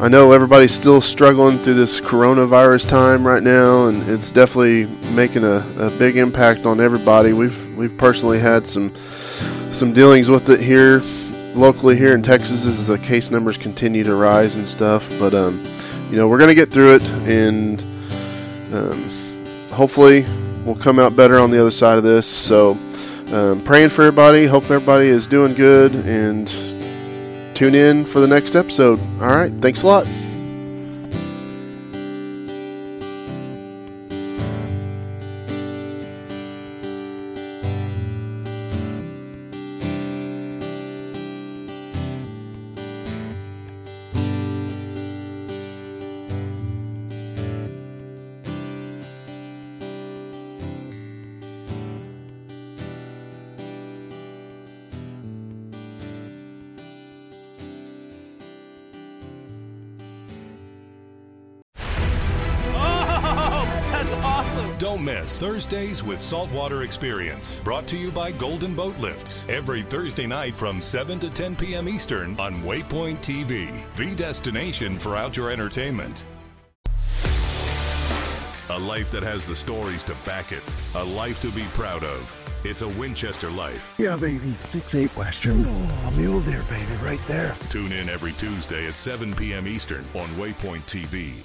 I know everybody's still struggling through this coronavirus time right now, and it's definitely making a, a big impact on everybody. We've we've personally had some some dealings with it here locally here in Texas as the case numbers continue to rise and stuff. But um, you know we're gonna get through it, and um, hopefully we'll come out better on the other side of this. So um, praying for everybody. Hope everybody is doing good and tune in for the next episode. All right. Thanks a lot. With Saltwater Experience, brought to you by Golden Boat Lifts. Every Thursday night from 7 to 10 p.m. Eastern on Waypoint TV, the destination for outdoor entertainment. A life that has the stories to back it, a life to be proud of. It's a Winchester life. Yeah, baby. Six eight Western. Oh, mule deer, baby, right there. Tune in every Tuesday at 7 p.m. Eastern on Waypoint TV.